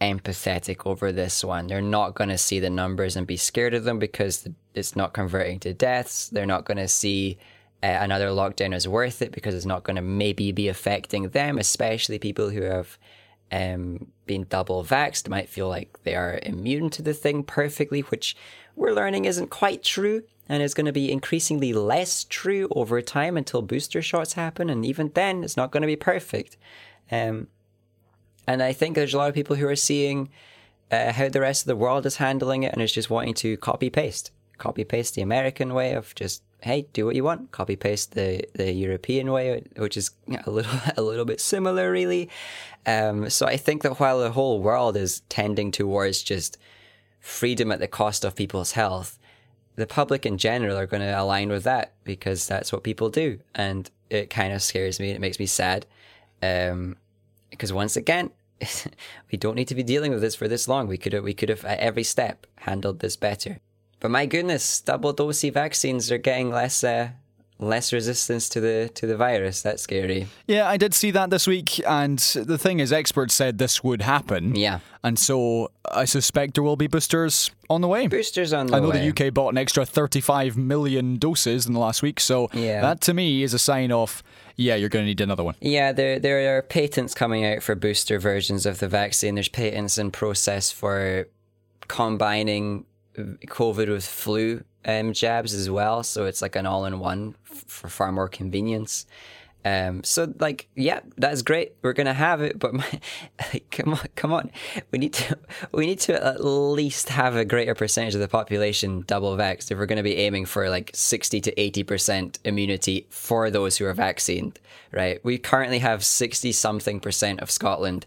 B: empathetic over this one. They're not going to see the numbers and be scared of them because it's not converting to deaths. They're not going to see uh, another lockdown as worth it because it's not going to maybe be affecting them, especially people who have um, been double vaxxed might feel like they are immune to the thing perfectly, which we're learning isn't quite true and is going to be increasingly less true over time until booster shots happen. And even then, it's not going to be perfect. Um, and I think there's a lot of people who are seeing uh, how the rest of the world is handling it and is just wanting to copy paste. Copy paste the American way of just, hey, do what you want. Copy paste the, the European way, which is a little a little bit similar, really. Um, so I think that while the whole world is tending towards just freedom at the cost of people's health, the public in general are going to align with that because that's what people do, and it kind of scares me. It makes me sad, um, because once again, we don't need to be dealing with this for this long. We could have, we could have at every step handled this better. But my goodness, double dosey vaccines are getting less uh, less resistance to the to the virus. That's scary.
A: Yeah, I did see that this week, and the thing is, experts said this would happen.
B: Yeah.
A: And so I suspect there will be boosters on the way.
B: Boosters on the way.
A: I know
B: way.
A: the UK bought an extra 35 million doses in the last week, so
B: Yeah.
A: that to me is a sign of, yeah, you're going to need another one.
B: Yeah, there there are patents coming out for booster versions of the vaccine. There's patents in process for combining COVID with flu um, jabs as well. So it's like an all-in-one f- for far more convenience. Um, so like, yeah, that's great. We're gonna have it, but my, like, come on, come on. We need to, we need to at least have a greater percentage of the population double vaxxed if we're gonna be aiming for like sixty to eighty percent immunity for those who are vaccinated. Right? We currently have sixty something percent of Scotland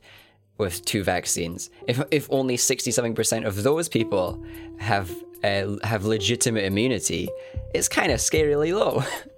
B: with two vaccines. If if only sixty something percent of those people have uh, have legitimate immunity, it's kind of scarily low.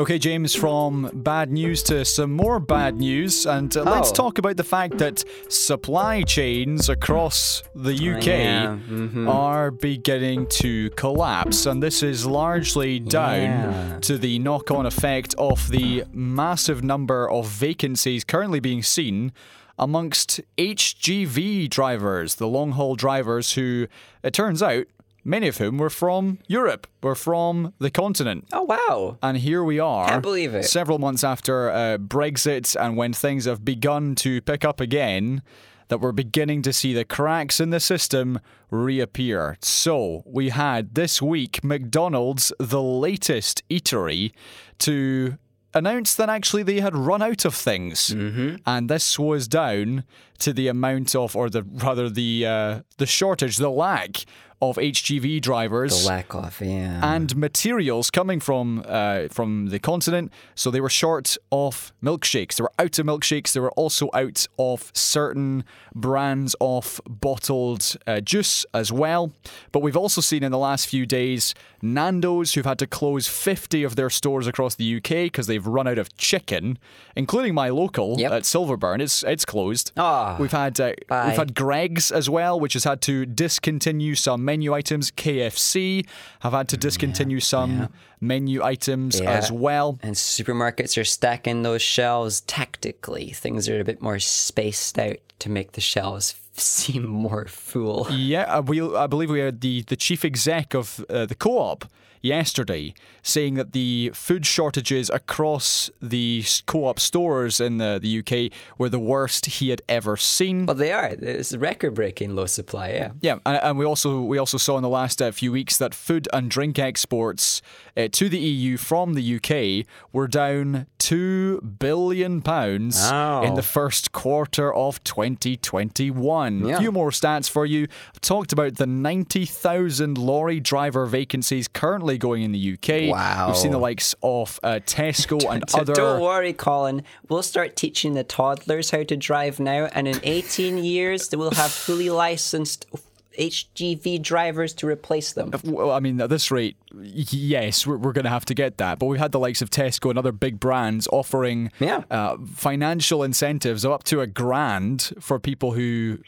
A: Okay, James, from bad news to some more bad news, and uh, let's
B: Oh.
A: talk about the fact that supply chains across the UK
B: yeah, mhm.
A: are beginning to collapse, and this is largely down
B: Yeah.
A: to the knock on effect of the massive number of vacancies currently being seen amongst HGV drivers, the long haul drivers who, it turns out, many of whom were from Europe, were from the continent.
B: Oh wow!
A: And here we are.
B: Can't believe it.
A: Several months after uh, Brexit and when things have begun to pick up again, that we're beginning to see the cracks in the system reappear. So we had this week McDonald's, the latest eatery, to announce that actually they had run out of things, mm-hmm. and this was down to the amount of, or the rather the uh, the shortage, the lack of HGV drivers
B: Lack of yeah.
A: and materials coming from uh, from the continent. So they were short of milkshakes. They were out of milkshakes. They were also out of certain brands of bottled uh, juice as well. But we've also seen in the last few days Nando's who've had to close 50 of their stores across the UK because they've run out of chicken, including my local
B: Yep.
A: at Silverburn. It's it's closed.
B: Ah,
A: we've had uh, we've had Greggs as well, which has had to discontinue some menu items. KFC have had to discontinue some menu items
B: Yeah.
A: as well.
B: and supermarkets are stacking those shelves tactically. Things are a bit more spaced out to make the shelves seem more full.
A: Yeah, uh, we I believe we had the the chief exec of uh, the co-op yesterday saying that the food shortages across the co-op stores in the, the UK were the worst he had ever seen.
B: Well, they are. It's record-breaking low supply. Yeah.
A: Yeah, and, and we also we also saw in the last uh, few weeks that food and drink exports uh, to the EU from the UK were down two billion pounds in the first quarter of 2021. A few more stats for you. I've talked about the 90,000 lorry driver vacancies currently going in the UK.
B: Wow.
A: We've seen the likes of uh, Tesco and other.
B: Don't worry, Colin. We'll start teaching the toddlers how to drive now, and in 18 years, they will have fully licensed HGV drivers to replace them.
A: Well, I mean, at this rate, yes, we're, we're going to have to get that. But we've had the likes of Tesco and other big brands offering
B: Yeah.
A: uh, financial incentives of up to a grand for people who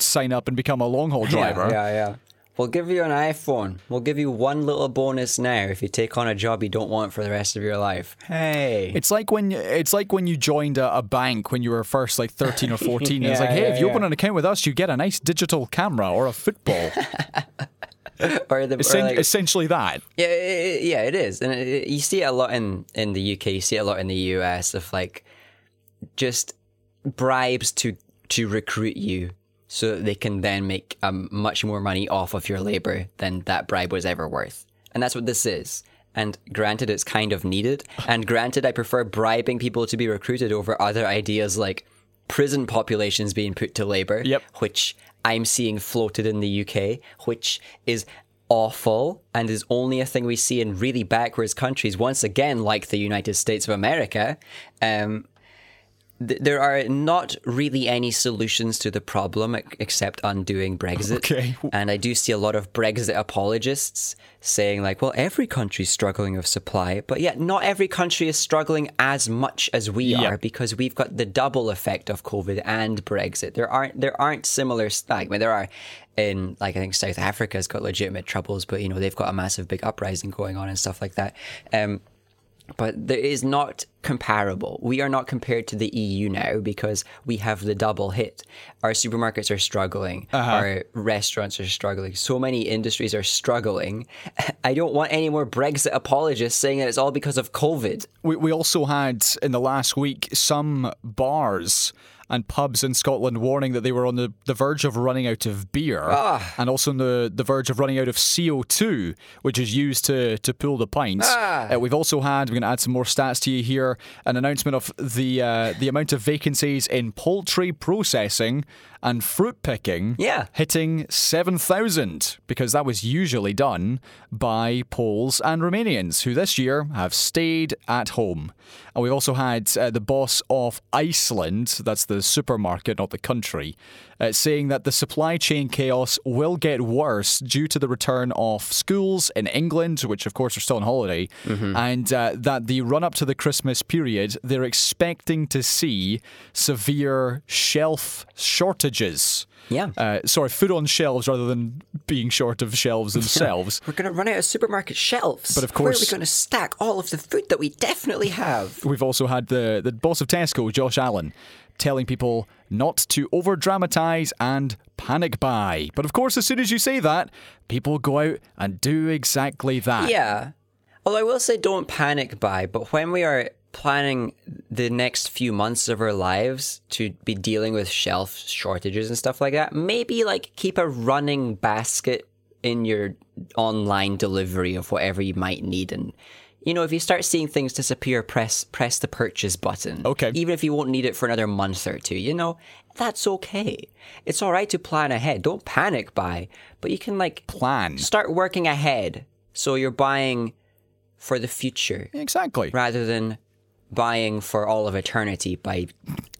A: sign up and become a long haul driver.
B: Yeah, yeah, yeah. We'll give you an iPhone. We'll give you one little bonus now if you take on a job you don't want for the rest of your life. Hey.
A: It's like when you, it's like when you joined a, a bank when you were first like thirteen or fourteen. and it's like, hey,
B: yeah,
A: if you
B: yeah.
A: open an account with us, you get a nice digital camera or a football.
B: or the or like-
A: essentially that.
B: Yeah, it, it- yeah, it is, and it, it- you see it a lot in in the UK. You see it a lot in the US of like just bribes to to recruit you, so that they can then make um, much more money off of your labor than that bribe was ever worth. And that's what this is. And granted, it's kind of needed. And granted, I prefer bribing people to be recruited over other ideas like prison populations being put to labor,
A: Yep.
B: which I'm seeing floated in the UK, which is awful and is only a thing we see in really backwards countries, once again, like the United States of America. Um, th- there are not really any solutions to the problem except undoing Brexit.
A: Okay.
B: And I do see a lot of Brexit apologists saying, like, well, every country's struggling with supply, but yet not every country is struggling as much as we
A: Yeah.
B: are because we've got the double effect of COVID and Brexit. There aren't there aren't similar. Like, I mean, there are in like I think South Africa's got legitimate troubles, but you know they've got a massive big uprising going on and stuff like that. Um, but there is not comparable. We are not compared to the EU now because we have the double hit. Our supermarkets are struggling. Uh-huh. Our restaurants are struggling. So many industries are struggling. I don't want any more Brexit apologists saying that it's all because of COVID.
A: We, we also had in the last week some bars and pubs in Scotland warning that they were on the, the verge of running out of beer and also on the, the verge of running out of CO2, which is used to, to pull the pints. Uh, we've also had, we're going to add some more stats to you here, an announcement of the uh, the amount of vacancies in poultry processing and fruit picking
B: Yeah.
A: hitting 7,000 because that was usually done by Poles and Romanians who this year have stayed at home. And we've also had uh, the boss of Iceland, that's the supermarket, not the country, uh, saying that the supply chain chaos will get worse due to the return of schools in England, which of course are still on holiday, and uh, that the run up to the Christmas period, they're expecting to see severe shelf shortages.
B: Yeah.
A: Uh, sorry, food on shelves rather than being short of shelves themselves.
B: We're going to run out of supermarket shelves.
A: But of
B: Where are we
A: course-
B: going to stack all of the food that we definitely have?
A: We've also had the, the boss of Tesco, Josh Allen, telling people not to over dramatize and panic buy. But of course, as soon as you say that, people go out and do exactly that.
B: Yeah. Although I will say don't panic buy, but when we are planning the next few months of our lives to be dealing with shelf shortages and stuff like that, maybe like keep a running basket in your online delivery of whatever you might need and you know, if you start seeing things disappear, press press the purchase button.
A: Okay.
B: Even if you won't need it for another month or two, you know, that's okay. It's all right to plan ahead. Don't panic buy, but you can like
A: Plan.
B: start working ahead so you're buying for the future
A: Exactly.
B: rather than buying for all of eternity by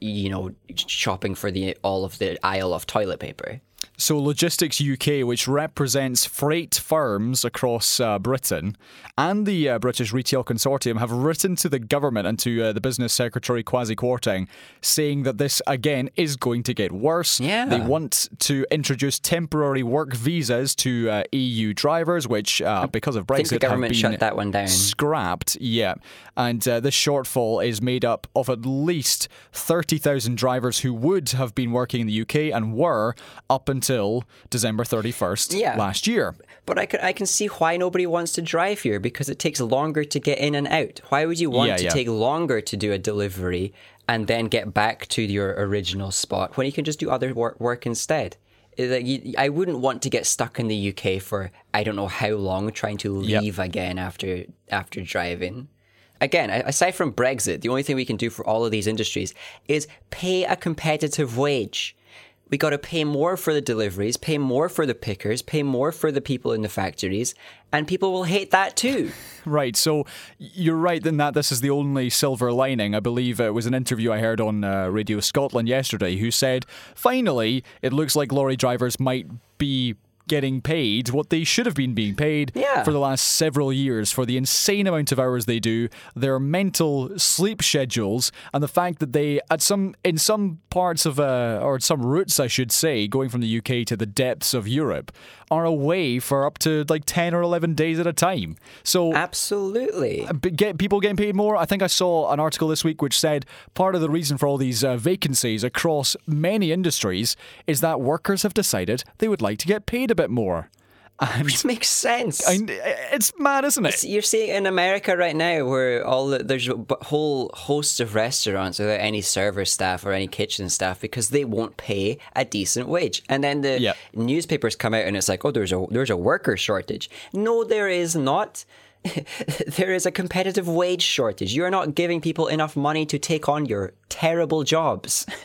B: you know shopping for the all of the aisle of toilet paper
A: So, Logistics UK, which represents freight firms across uh, Britain, and the uh, British Retail Consortium have written to the government and to uh, the Business Secretary Kwasi Kwarteng saying that this, again, is going to get worse.
B: Yeah.
A: They want to introduce temporary work visas to uh, EU drivers, which, uh, because of Brexit,
B: the government
A: have been
B: shut that one down
A: scrapped. Yeah, and uh, this shortfall is made up of at least thirty thousand drivers who would have been working in the UK and were up until December thirty first
B: Yeah.
A: last year.
B: but I can, I can see why nobody wants to drive here because it takes longer to get in and out why would you want
A: Yeah,
B: to
A: yeah.
B: take longer to do a delivery and then get back to your original spot when you can just do other work, work instead like, you- I wouldn't want to get stuck in the UK for I don't know how long trying to
A: Yep.
B: leave again after after driving. Again, aside from Brexit, the only thing we can do for all of these industries is pay a competitive wage. We got to pay more for the deliveries, pay more for the pickers, pay more for the people in the factories, and people will hate that too.
A: Right, so you're right in that this is the only silver lining. I believe it was an interview I heard on uh, Radio Scotland yesterday who said, finally, it looks like lorry drivers might be getting paid what they should have been being paid
B: Yeah.
A: for the last several years for the insane amount of hours they do, their mental sleep schedules, and the fact that they, at some in some parts of uh, or some routes, I should say, going from the UK to the depths of Europe, are away for up to like ten or eleven days at a time. So
B: Absolutely.
A: get people getting paid more. I think I saw an article this week which said part of the reason for all these uh, vacancies across many industries is that workers have decided they would like to get paid a bit more. And
B: Which makes sense.
A: I, it's mad, isn't it?
B: You're seeing in America right now where all the, there's a whole host of restaurants without any server staff or any kitchen staff because they won't pay a decent wage. And then the
A: Yep.
B: newspapers come out and it's like, oh, there's a there's a worker shortage. No, there is not. there is a competitive wage shortage. You are not giving people enough money to take on your terrible jobs.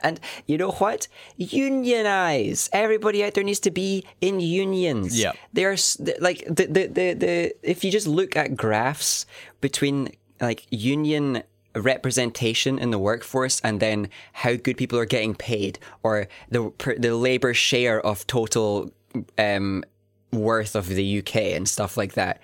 B: And you know what? Unionize. Everybody out there needs to be in unions.
A: Yeah.
B: There's like the, the the the if you just look at graphs between like union representation in the workforce and then how good people are getting paid or the the labor share of total um, worth of the UK and stuff like that,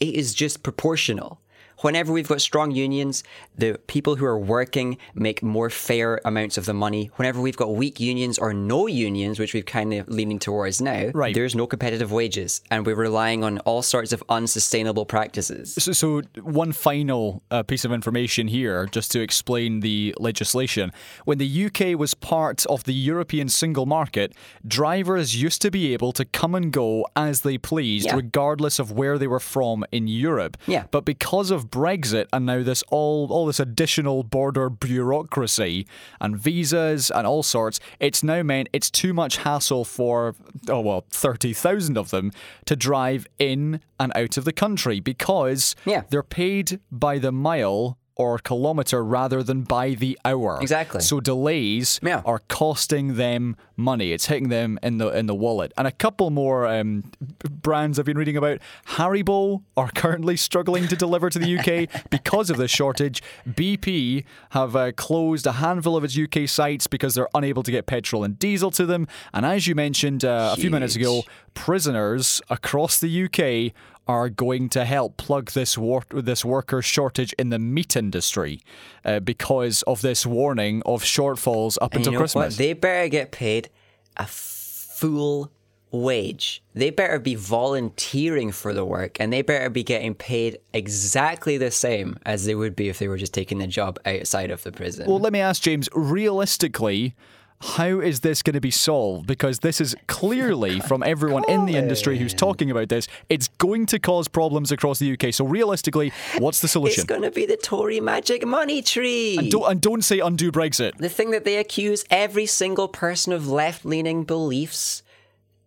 B: it is just proportional. Whenever we've got strong unions, the people who are working make more fair amounts of the money. Whenever we've got weak unions or no unions, which we've kind of leaning towards now,
A: Right.
B: there's no competitive wages, and we're relying on all sorts of unsustainable practices.
A: So, so one final uh, piece of information here, just to explain the legislation. When the UK was part of the European single market, drivers used to be able to come and go as they pleased,
B: Yeah.
A: regardless of where they were from in Europe.
B: Yeah.
A: But because of Brexit and now this all all this additional border bureaucracy and visas and all sorts, it's now meant it's too much hassle for oh well thirty thousand of them to drive in and out of the country because
B: Yeah.
A: they're paid by the mile or kilometer rather than by the hour.
B: Exactly.
A: So delays
B: Yeah.
A: are costing them money. It's hitting them in the in the wallet. And a couple more um, brands I've been reading about. Haribo are currently struggling to deliver to the UK because of this shortage. BP have uh, closed a handful of its UK sites because they're unable to get petrol and diesel to them. And as you mentioned uh, a few minutes ago, prisoners across the UK are going to help plug this war- this worker shortage in the meat industry uh, because of this warning of shortfalls up
B: And
A: until
B: you know
A: Christmas.
B: what? They better get paid a full wage. They better be volunteering for the work and they better be getting paid exactly the same as they would be if they were just taking the job outside of the prison.
A: well, let me ask James. Realistically. How is this going to be solved? Because this is clearly from everyone in the industry who's talking about this, it's going to cause problems across the UK. So, realistically, what's the solution?
B: it's going to be the Tory magic money tree.
A: Don't, and don't say undo Brexit.
B: the thing that they accuse every single person of left-leaning beliefs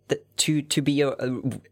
B: that to to be uh,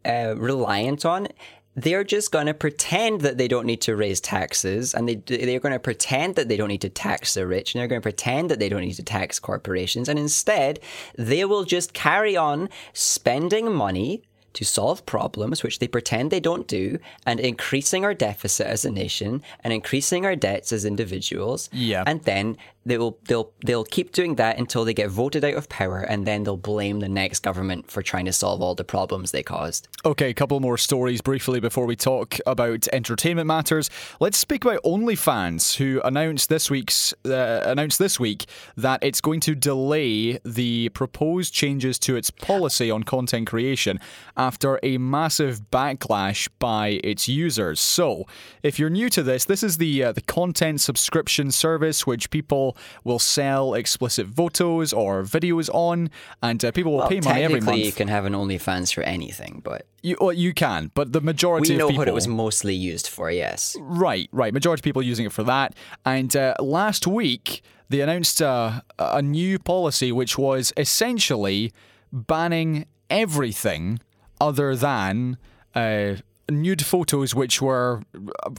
B: uh, reliant on they're just going to pretend that they don't need to raise taxes and they they're going to pretend that they don't need to tax the rich and they're going to pretend that they don't need to tax corporations and instead they will just carry on spending money to solve problems which they pretend they don't do and increasing our deficit as a nation and increasing our debts as individuals
A: Yeah.
B: and then they will they'll they'll keep doing that until they get voted out of power and then they'll blame the next government for trying to solve all the problems they caused.
A: Okay, a couple more stories briefly before we talk about entertainment matters. Let's speak about OnlyFans, who announced this week's uh, announced this week that it's going to delay the proposed changes to its policy on content creation after a massive backlash by its users. So, if you're new to this, this is the uh, the content subscription service which people will sell explicit photos or videos on, and uh, people will
B: Well,
A: pay money every
B: technically,
A: month.
B: you can have an OnlyFans for anything, but
A: You, well, you can, but the majority
B: we know
A: of people
B: what it was mostly used for. Yes,
A: right, right. Majority of people using it for that. And uh, last week they announced uh, a new policy, which was essentially banning everything other than. Uh, Nude photos, which were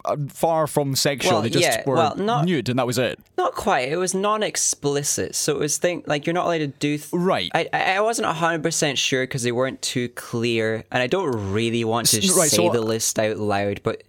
A: uh, far from sexual,
B: Well,
A: they just
B: yeah,
A: were
B: well, not-
A: nude, and that was it.
B: not quite. It was non-explicit, so it was thing like you're not allowed to do. Th-
A: Right.
B: I I I wasn't hundred percent sure because they weren't too clear, and I don't really want to
A: right,
B: say
A: so-
B: the list out loud, but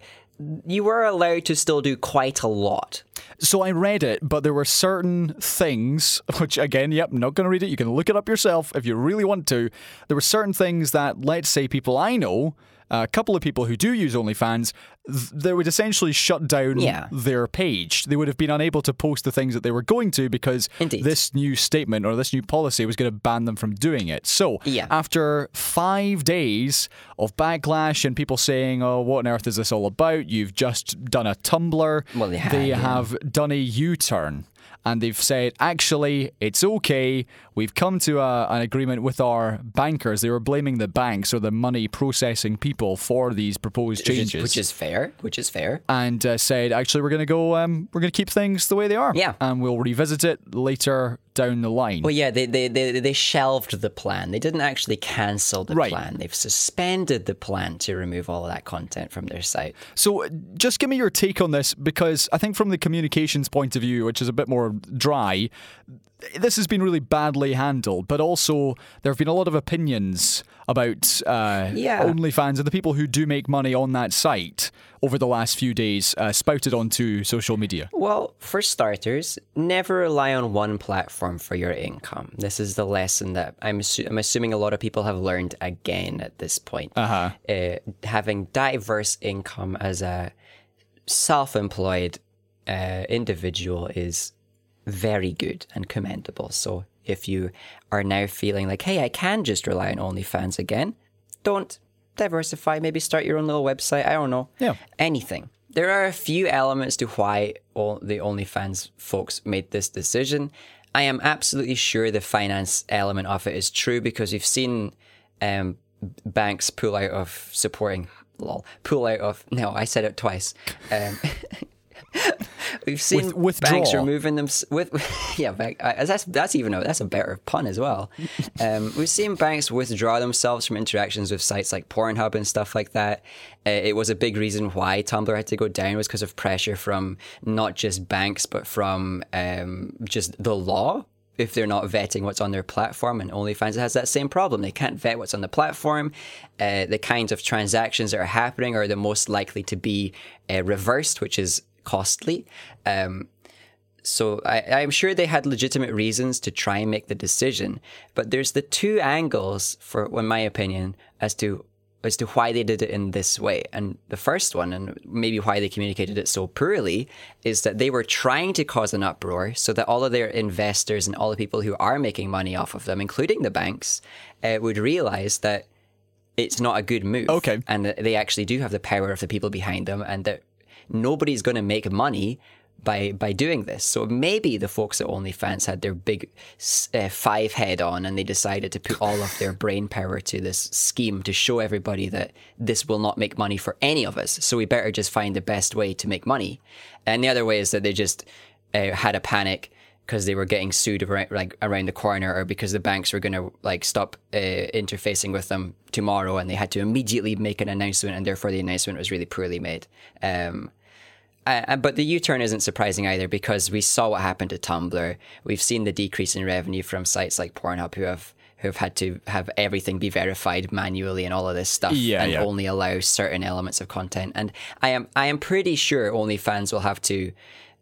B: you were allowed to still do quite a lot.
A: So I read it, but there were certain things, which again, yep, not going to read it. You can look it up yourself if you really want to. There were certain things that, let's say, people I know, a couple of people who do use OnlyFans, they would essentially shut down
B: Yeah.
A: their page. They would have been unable to post the things that they were going to because
B: Indeed.
A: this new statement or this new policy was going to ban them from doing it. So
B: Yeah.
A: after five days of backlash and people saying, "Oh, what on earth is this all about? You've just done a Tumblr."
B: Well, they had,
A: they
B: yeah.
A: have done a U-turn and they've said, "Actually, it's okay. We've come to a, an agreement with our bankers." They were blaming the banks or the money processing people for these proposed changes.
B: which is fair. Which is fair.
A: and uh, said, actually, we're going to go, um, we're going to keep things the way they are.
B: Yeah.
A: And we'll revisit it later down the line.
B: Well, yeah, they, they they they shelved the plan. They didn't actually cancel the
A: Right.
B: plan. They've suspended the plan to remove all of that content from their site.
A: So, uh, just give me your take on this because I think, from the communications point of view, which is a bit more dry, this has been really badly handled, but also there have been a lot of opinions about uh,
B: Yeah.
A: OnlyFans and the people who do make money on that site over the last few days uh, spouted onto social media.
B: Well, for starters, never rely on one platform for your income. This is the lesson that I'm, assu- I'm assuming a lot of people have learned again at this point.
A: Uh-huh.
B: Uh, having diverse income as a self employed uh, individual is very good and commendable. So if you are now feeling like, hey, I can just rely on OnlyFans again, don't diversify. Maybe start your own little website. I don't know.
A: Yeah.
B: Anything. There are a few elements to why all the OnlyFans folks made this decision. I am absolutely sure the finance element of it is true because we've seen um, banks pull out of supporting. Lol, pull out of. No, I said it twice. Um, We've seen
A: With- withdraw.
B: banks removing them with yeah. Bank, uh, that's that's even a, that's a better pun as well. Um, we've seen banks withdraw themselves from interactions with sites like Pornhub and stuff like that. Uh, it was a big reason why Tumblr had to go down was because of pressure from not just banks but from um, just the law if they're not vetting what's on their platform. And OnlyFans has that same problem. They can't vet what's on the platform. Uh, the kinds of transactions that are happening are the most likely to be uh, reversed, which is costly. Um, so I, I'm sure they had legitimate reasons to try and make the decision, but there's the two angles for, in my opinion, as to as to why they did it in this way. And the first one, and maybe why they communicated it so poorly, is that they were trying to cause an uproar so that all of their investors and all the people who are making money off of them, including the banks, uh, would realize that it's not a good move.
A: Okay.
B: And that they actually do have the power of the people behind them and that nobody's going to make money by by doing this. So maybe the folks at OnlyFans had their big uh, five head on and they decided to put all of their brain power to this scheme to show everybody that this will not make money for any of us. So we better just find the best way to make money. And the other way is that they just uh, had a panic because they were getting sued around, like around the corner or because the banks were going to like stop uh, interfacing with them tomorrow and they had to immediately make an announcement and therefore the announcement was really poorly made um, uh, but the U-turn isn't surprising either because we saw what happened to Tumblr. We've seen the decrease in revenue from sites like Pornhub who have who have had to have everything be verified manually and all of this stuff
A: Yeah,
B: and
A: yeah.
B: only allow certain elements of content. And I am I am pretty sure OnlyFans will have to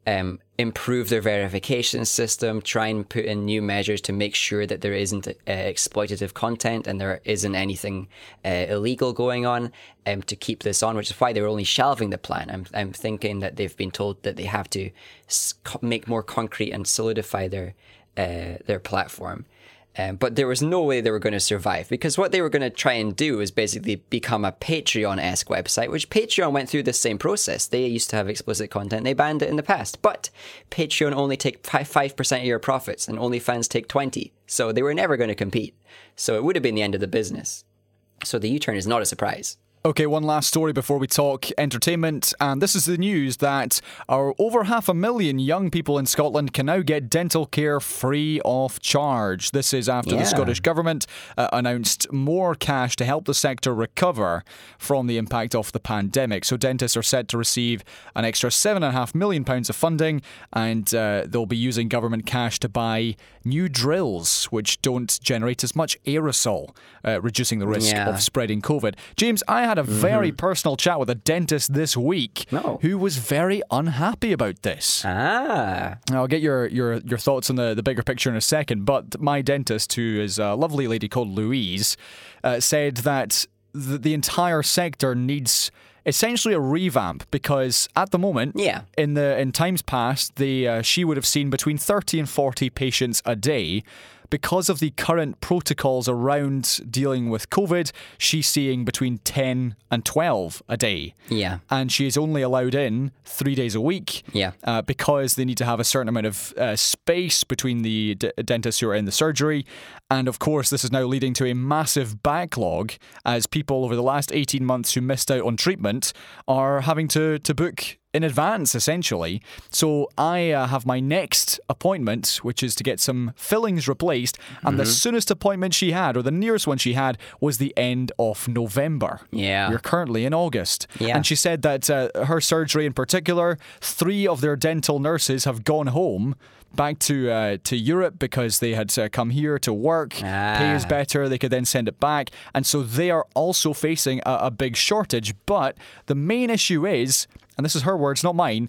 B: um, improve their verification system, try and put in new measures to make sure that there isn't uh, exploitative content and there isn't anything uh, illegal going on um, to keep this on, which is why they're only shelving the plan. I'm, I'm thinking that they've been told that they have to make more concrete and solidify their uh, their platform. Um, but there was no way they were going to survive because what they were going to try and do is basically become a Patreon esque website, which Patreon went through the same process. They used to have explicit content, they banned it in the past, but Patreon only take five- 5% of your profits and OnlyFans take 20 So they were never going to compete. So it would have been the end of the business. So the U turn is not a surprise.
A: Okay, one last story before we talk entertainment, and this is the news that our over half a million young people in Scotland can now get dental care free of charge. This is after
B: Yeah.
A: the Scottish Government uh, announced more cash to help the sector recover from the impact of the pandemic. So dentists are set to receive an extra seven and a half million pounds of funding, and uh, they'll be using government cash to buy new drills, which don't generate as much aerosol, uh, reducing the risk
B: Yeah.
A: of spreading COVID. James, I had a very personal chat with a dentist this week who was very unhappy about this.
B: Ah,
A: I'll get your, your, your thoughts on the, the bigger picture in a second, but my dentist, who is a lovely lady called Louise, uh, said that the, the entire sector needs essentially a revamp because at the moment,
B: Yeah.
A: in the in times past, the uh, she would have seen between 30 and 40 patients a day. Because of the current protocols around dealing with COVID, she's seeing between 10 and 12 a day
B: yeah.
A: and she is only allowed in three days a week.
B: Yeah.
A: Uh, because they need to have a certain amount of uh, space between the d- dentists who are in the surgery. And of course, this is now leading to a massive backlog as people over the last 18 months who missed out on treatment are having to, to book in advance, essentially. So I uh, have my next appointment, which is to get some fillings replaced. And the soonest appointment she had, or the nearest one she had, was the end of November.
B: Yeah.
A: We're currently in August.
B: Yeah.
A: And she said that uh, her surgery in particular, three of their dental nurses have gone home back to uh, to Europe because they had uh, come here to work. Pay is
B: Ah.
A: better. They could then send it back, and so they are also facing a, a big shortage. But the main issue is, and this is her words, not mine.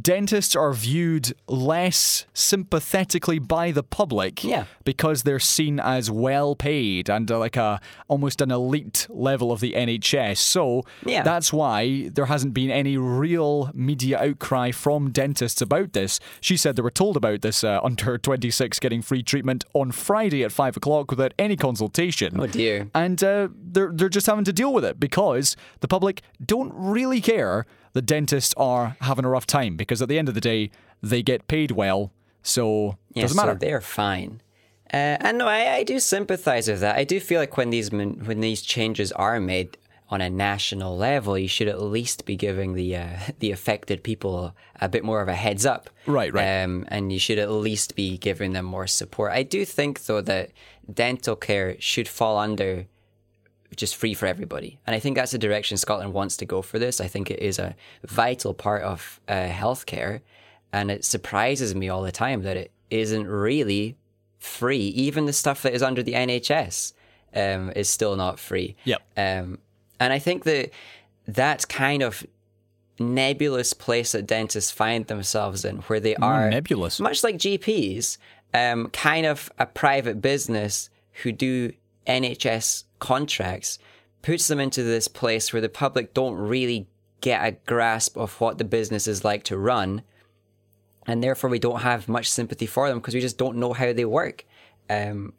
A: Dentists are viewed less sympathetically by the public
B: Yeah.
A: because they're seen as well paid and uh, like a almost an elite level of the NHS. So
B: Yeah.
A: that's why there hasn't been any real media outcry from dentists about this. She said they were told about this uh, under 26 getting free treatment on Friday at five o'clock without any consultation.
B: Oh dear.
A: And uh, they're they're just having to deal with it because the public don't really care that dentists are having a rough time because at the end of the day they get paid well, so
B: Yeah,
A: doesn't
B: so
A: matter.
B: they're fine. Uh, and no, I, I do sympathize with that. I do feel like when these when these changes are made on a national level, you should at least be giving the uh, the affected people a bit more of a heads up.
A: Right, right.
B: Um, and you should at least be giving them more support. I do think though that dental care should fall under just free for everybody. And I think that's the direction Scotland wants to go for this. I think it is a vital part of uh, healthcare. And it surprises me all the time that it isn't really free. Even the stuff that is under the NHS um, is still not free.
A: Yep.
B: Um, and I think that that kind of nebulous place that dentists find themselves in, where they are
A: nebulous.
B: much like GPs, um, kind of a private business who do NHS contracts, puts them into this place where the public don't really get a grasp of what the business is like to run. And therefore, we don't have much sympathy for them because we just don't know how they work. Um,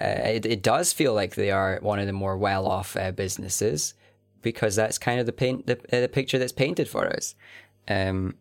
B: uh, it, it does feel like they are one of the more well off uh, businesses because that's kind of the paint the, uh, the picture that's painted for us. Um,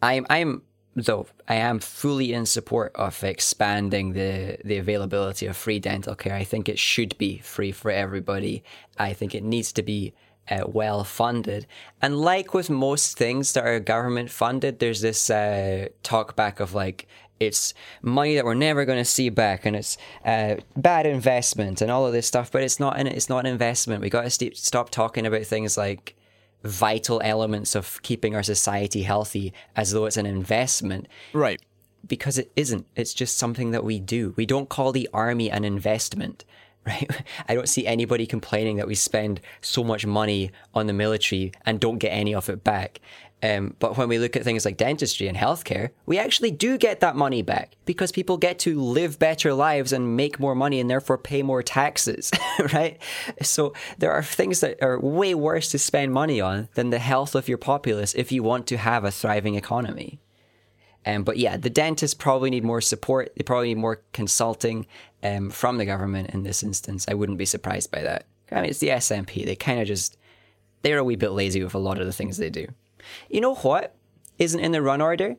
B: I'm I'm though I am fully in support of expanding the the availability of free dental care. I think it should be free for everybody. I think it needs to be uh, well funded. And like with most things that are government funded, there's this uh, talk back of like it's money that we're never going to see back, and it's uh, bad investment and all of this stuff. But it's not. An, it's not an investment. We got to st- stop talking about things like vital elements of keeping our society healthy as though it's an investment
A: Right.
B: because it isn't. It's just something that we do. We don't call the army an investment, right? I don't see anybody complaining that we spend so much money on the military and don't get any of it back. Um, but when we look at things like dentistry and healthcare, we actually do get that money back because people get to live better lives and make more money and therefore pay more taxes, right? So there are things that are way worse to spend money on than the health of your populace if you want to have a thriving economy. Um, but yeah, the dentists probably need more support. They probably need more consulting um, from the government in this instance. I wouldn't be surprised by that. I mean, it's the SNP. They kind of just, they're a wee bit lazy with a lot of the things they do. You know what isn't in the run order?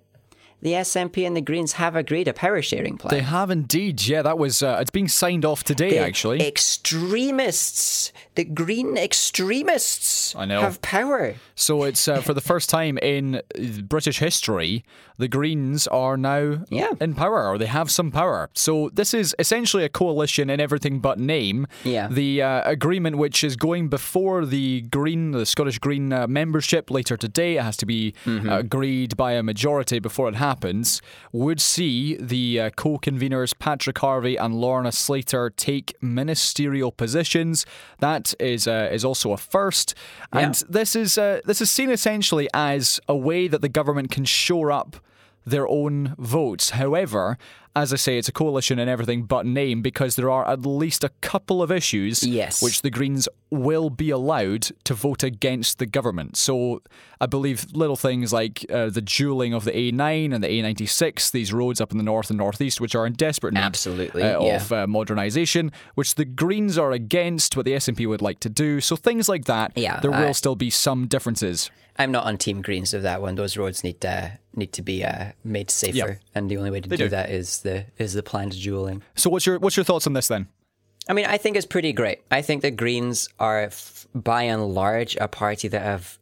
B: The SNP and the Greens have agreed a power sharing plan.
A: They have indeed. Yeah, that was. Uh, it's being signed off today, actually.
B: Extremists, the Green extremists,
A: I know.
B: have power.
A: So it's uh, for the first time in British history, the Greens are now
B: Yeah.
A: in power, or they have some power. So this is essentially a coalition in everything but name.
B: Yeah.
A: The uh, agreement, which is going before the Green, the Scottish Green uh, membership later today, it has to be
B: Mm-hmm.
A: uh, agreed by a majority before it happens, would see the uh, co-conveners Patrick Harvie and Lorna Slater take ministerial positions. That is uh, is also a first, and
B: Yeah.
A: this is uh, this is seen essentially as a way that the government can shore up their own votes. However, as I say, it's a coalition in everything but name because there are at least a couple of issues
B: Yes.
A: which the Greens will be allowed to vote against the government. So I believe little things like uh, the dualling of the A9 and the A96, these roads up in the north and northeast, which are in desperate need
B: Absolutely,
A: uh,
B: yeah.
A: of uh, modernisation, which the Greens are against, what the SNP would like to do. So things like that,
B: Yeah,
A: there will still be some differences.
B: I'm not on Team Greens of that one. Those roads need to need to be uh, made safer,
A: Yeah.
B: and the only way to do,
A: do.
B: that is the is the planned dualling.
A: So what's your what's your thoughts on this then?
B: I mean, I think it's pretty great. I think the Greens are, f- by and large, a party that have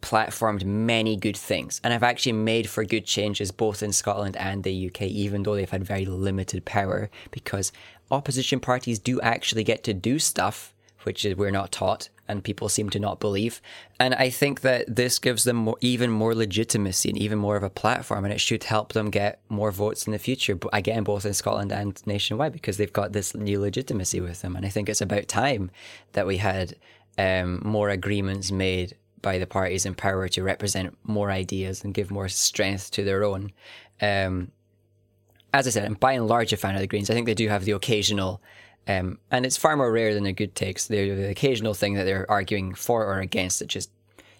B: platformed many good things and have actually made for good changes both in Scotland and the UK, even though they've had very limited power, because opposition parties do actually get to do stuff which is we're not taught and people seem to not believe. And I think that this gives them more, even more legitimacy and even more of a platform, and it should help them get more votes in the future. Again, both in Scotland and nationwide, because they've got this new legitimacy with them. And I think it's about time that we had um, more agreements made by the parties in power to represent more ideas and give more strength to their own. Um, as I said, I'm by and large a fan of the Greens. I think they do have the occasional, um, and it's far more rare than the good takes. The, the occasional thing that they're arguing for or against that just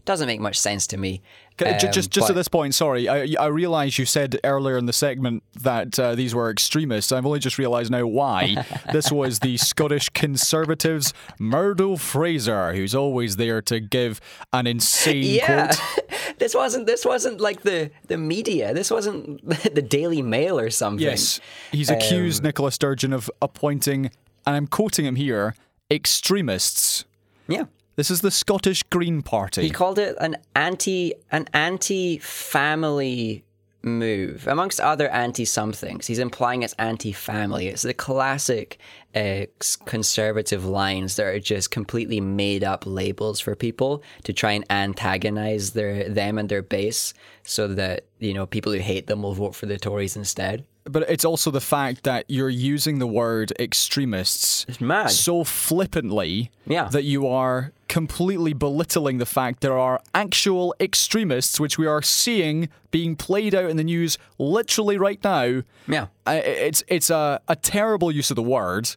B: doesn't make much sense to me. Um,
A: just just
B: but-
A: at this point, sorry, I, I realize you said earlier in the segment that uh, these were extremists. I've only just realised now why. this was the Scottish Conservatives, Murdo Fraser, who's always there to give an insane
B: yeah,
A: quote.
B: this wasn't this wasn't like the the media. This wasn't the Daily Mail or something.
A: Yes, he's accused
B: Um,
A: Nicola Sturgeon of appointing, and I'm quoting him here, extremists.
B: Yeah.
A: This is the Scottish Green Party.
B: He called it an anti an anti family move, amongst other anti somethings. He's implying it's anti family. It's the classic uh, conservative lines that are just completely made up labels for people to try and antagonize their them and their base, so that you know people who hate them will vote for the Tories instead.
A: But it's also the fact that you're using the word extremists so flippantly
B: Yeah.
A: that you are completely belittling the fact there are actual extremists, which we are seeing being played out in the news literally right now.
B: Yeah.
A: Uh, It's it's a, a terrible use of the word,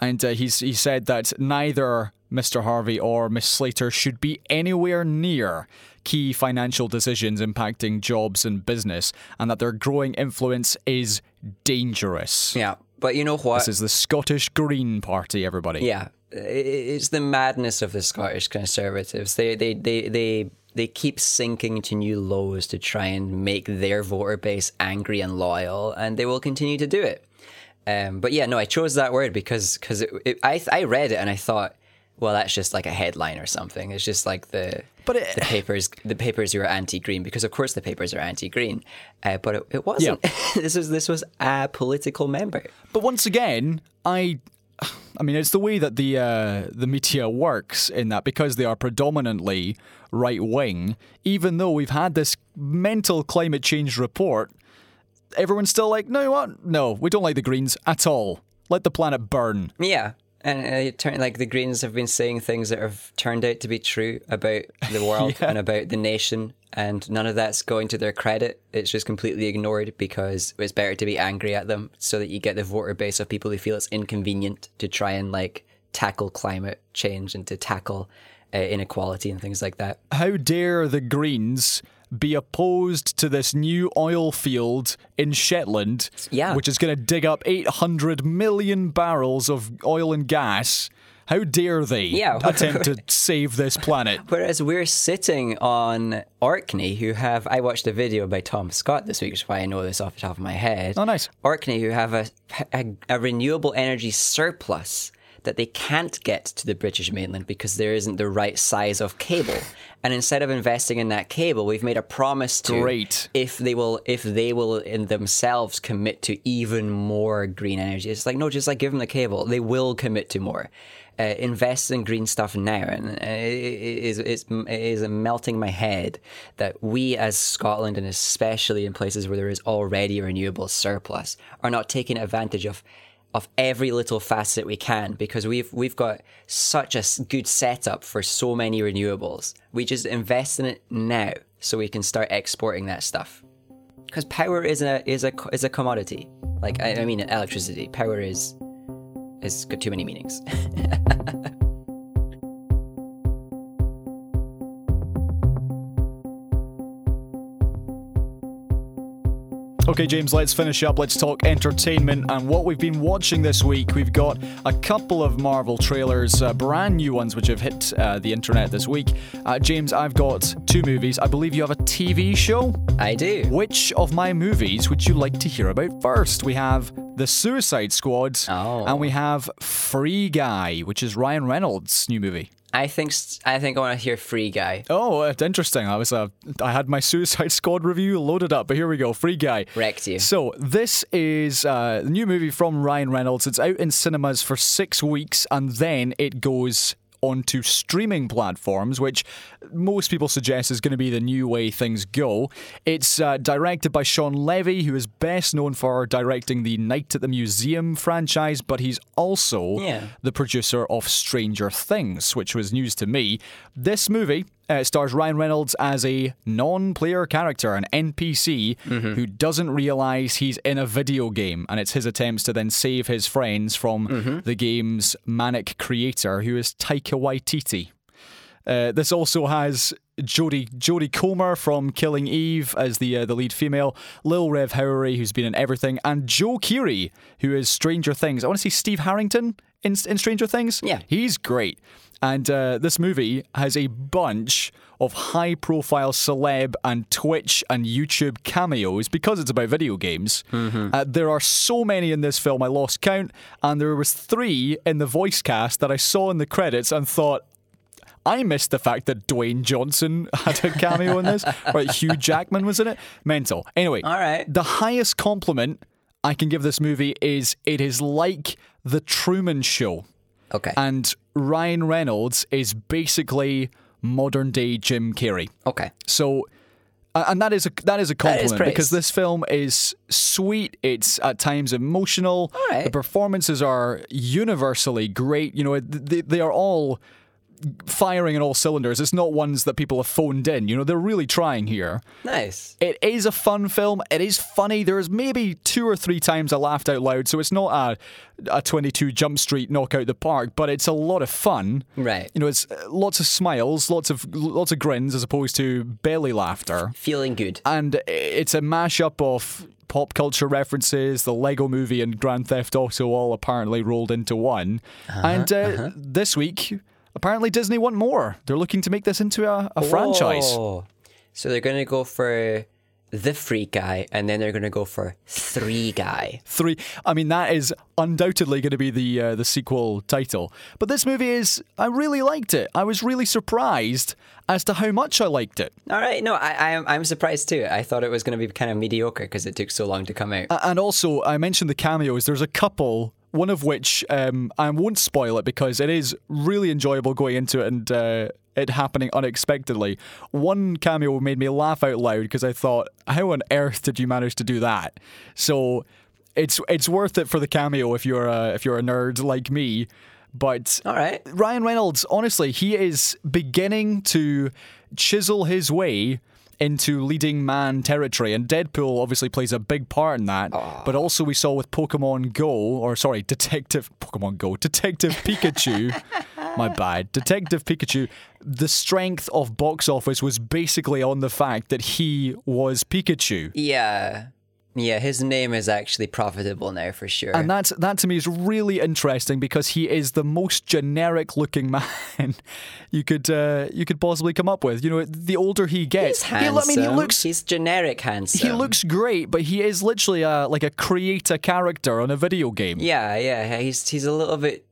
A: and uh, he's he said that neither Mr. Harvie or Miss Slater should be anywhere near key financial decisions impacting jobs and business, and that their growing influence is dangerous.
B: Yeah. But you know what?
A: This is the Scottish Green Party, everybody.
B: Yeah, it's the madness of the Scottish Conservatives. They they they they they keep sinking to new lows to try and make their voter base angry and loyal, and they will continue to do it. Um, but yeah, no, I chose that word because because I I read it and I thought, well, that's just like a headline or something. It's just like the
A: But it-
B: the papers the papers who are anti-green because of course the papers are anti-green, uh, but it, it wasn't. this was this was a political member.
A: But once again, I, I mean, it's the way that the uh, the media works in that because they are predominantly right wing. Even though we've had this mental climate change report, everyone's still like, no, what? No, we don't like the Greens at all. Let the planet burn.
B: Yeah. And uh, it turned like the Greens have been saying things that have turned out to be true about the world and about the nation, and none of that's going to their credit. It's just completely ignored because it's better to be angry at them so that you get the voter base of people who feel it's inconvenient to try and like tackle climate change and to tackle uh, inequality and things like that.
A: How dare the Greens be opposed to this new oil field in Shetland,
B: Yeah.
A: which is going to dig up 800 million barrels of oil and gas? How dare they
B: Yeah.
A: attempt to save this planet?
B: Whereas we're sitting on Orkney, who have I watched a video by Tom Scott this week, which is why I know this off the top of my head.
A: Oh, nice.
B: Orkney, who have a, a, a renewable energy surplus that they can't get to the British mainland because there isn't the right size of cable. And instead of investing in that cable, we've made a promise to
A: Great.
B: if they will if they will in themselves commit to even more green energy. It's like no, just like give them the cable. They will commit to more. Uh, invest in green stuff now, and uh, it is it's, it is melting my head that we as Scotland and especially in places where there is already a renewable surplus are not taking advantage of of every little facet we can because we've we've got such a good setup for so many renewables. We just invest in it now so we can start exporting that stuff. Because power is a is a is a commodity. Like I, I mean, electricity. Power is has got too many meanings.
A: Okay, James, let's finish up. Let's talk entertainment and what we've been watching this week. We've got a couple of Marvel trailers, uh, brand new ones, which have hit uh, the internet this week. Uh, James, I've got two movies. I believe you have a TV show.
B: I do.
A: Which of my movies would you like to hear about first? We have The Suicide Squad,
B: Oh.
A: and we have Free Guy, which is Ryan Reynolds' new movie.
B: I think I think I want to hear Free Guy.
A: Oh, it's interesting. I was uh, I had my Suicide Squad review loaded up, but here we go. Free Guy.
B: Wrecked you.
A: So this is uh, the new movie from Ryan Reynolds. It's out in cinemas for six weeks, and then it goes onto streaming platforms, which most people suggest is going to be the new way things go. It's uh, directed by Shawn Levy, who is best known for directing the Night at the Museum franchise, but he's also
B: Yeah.
A: the producer of Stranger Things, which was news to me. This movie uh, stars Ryan Reynolds as a non player character, an NPC, who doesn't realize he's in a video game, and it's his attempts to then save his friends from the game's manic creator, who is Taika Waititi. Uh, this also has Jodie Jodie Comer from Killing Eve as the uh, the lead female, Lil Rel Howery, who's been in everything, and Joe Keery, who is Stranger Things. I want to see Steve Harrington in, in Stranger Things.
B: Yeah.
A: he's great. And uh, this movie has a bunch of high profile celeb and Twitch and YouTube cameos because it's about video games. Uh, there are so many in this film, I lost count, and there was three in the voice cast that I saw in the credits and thought, I missed the fact that Dwayne Johnson had a cameo in this, or that Hugh Jackman was in it. Mental. Anyway,
B: All right.
A: the highest compliment I can give this movie is it is like The Truman Show.
B: Okay.
A: And Ryan Reynolds is basically modern day Jim Carrey.
B: okay.
A: So, and that is a that is a compliment
B: praise.
A: because this film is sweet. It's at times emotional.
B: right.
A: The performances are universally great. You know, they, they are all firing on all cylinders. It's not ones that people have phoned in. You know, they're really trying here.
B: Nice.
A: It is a fun film. It is funny. There's maybe two or three times I laughed out loud, so it's not a, a 22 Jump Street knock out the park, but it's a lot of fun.
B: Right.
A: You know, it's uh, lots of smiles, lots of lots of grins, as opposed to belly laughter,
B: Feeling good.
A: and it's a mashup of pop culture references, the Lego Movie, and Grand Theft Auto all apparently rolled into one. and uh, this week, apparently Disney want more. They're looking to make this into a, a franchise.
B: Oh. So they're going to go for the free guy and then they're going to go for three guy.
A: three. I mean, that is undoubtedly going to be the uh, the sequel title. But this movie is. I really liked it. I was really surprised as to how much I liked it.
B: All right. No, I, I am I'm surprised too. I thought it was going to be kind of mediocre because it took so long to come out.
A: A- And also, I mentioned the cameos. There's a couple. One of which um, I won't spoil it because it is really enjoyable going into it and uh, it happening unexpectedly. One cameo made me laugh out loud because I thought, "How on earth did you manage to do that?" So it's it's worth it for the cameo if you're a, if you're a nerd like me. But
B: All right.
A: Ryan Reynolds, honestly, he is beginning to chisel his way into leading man territory, and Deadpool obviously plays a big part in that. Ah. But also, we saw with Pokemon Go, or sorry, Detective Pokemon Go, Detective Pikachu. My bad. Detective Pikachu. The strength of box office was basically on the fact that he was Pikachu.
B: Yeah. Yeah, his name is actually profitable now for sure.
A: And that's that to me is really interesting because he is the most generic looking man you could uh, you could possibly come up with. You know, the older he gets, he. I mean, he looks
B: He's generic handsome.
A: he looks great, but he is literally a, like a creator character on a video game.
B: Yeah, yeah. He's he's a little bit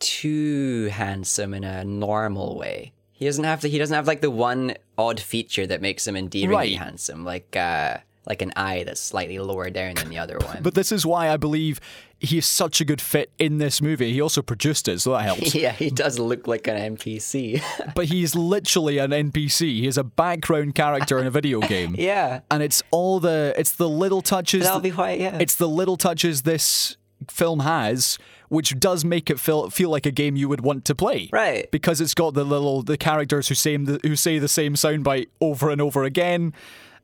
B: too handsome in a normal way. He doesn't have to. He doesn't have like the one odd feature that makes him endearingly
A: Right.
B: handsome, like uh, like an eye that's slightly lower down than the other one.
A: But this is why I believe he is such a good fit in this movie. He also produced it, so that helps.
B: yeah, he does look like an NPC.
A: but he's literally an NPC. He's a background character in a video game.
B: yeah,
A: And it's all the it's the little touches
B: that'll be why. Yeah,
A: It's the little touches this film has which does make it feel feel like a game you would want to play.
B: Right.
A: Because it's got the little the characters who say the, who say the same soundbite over and over again.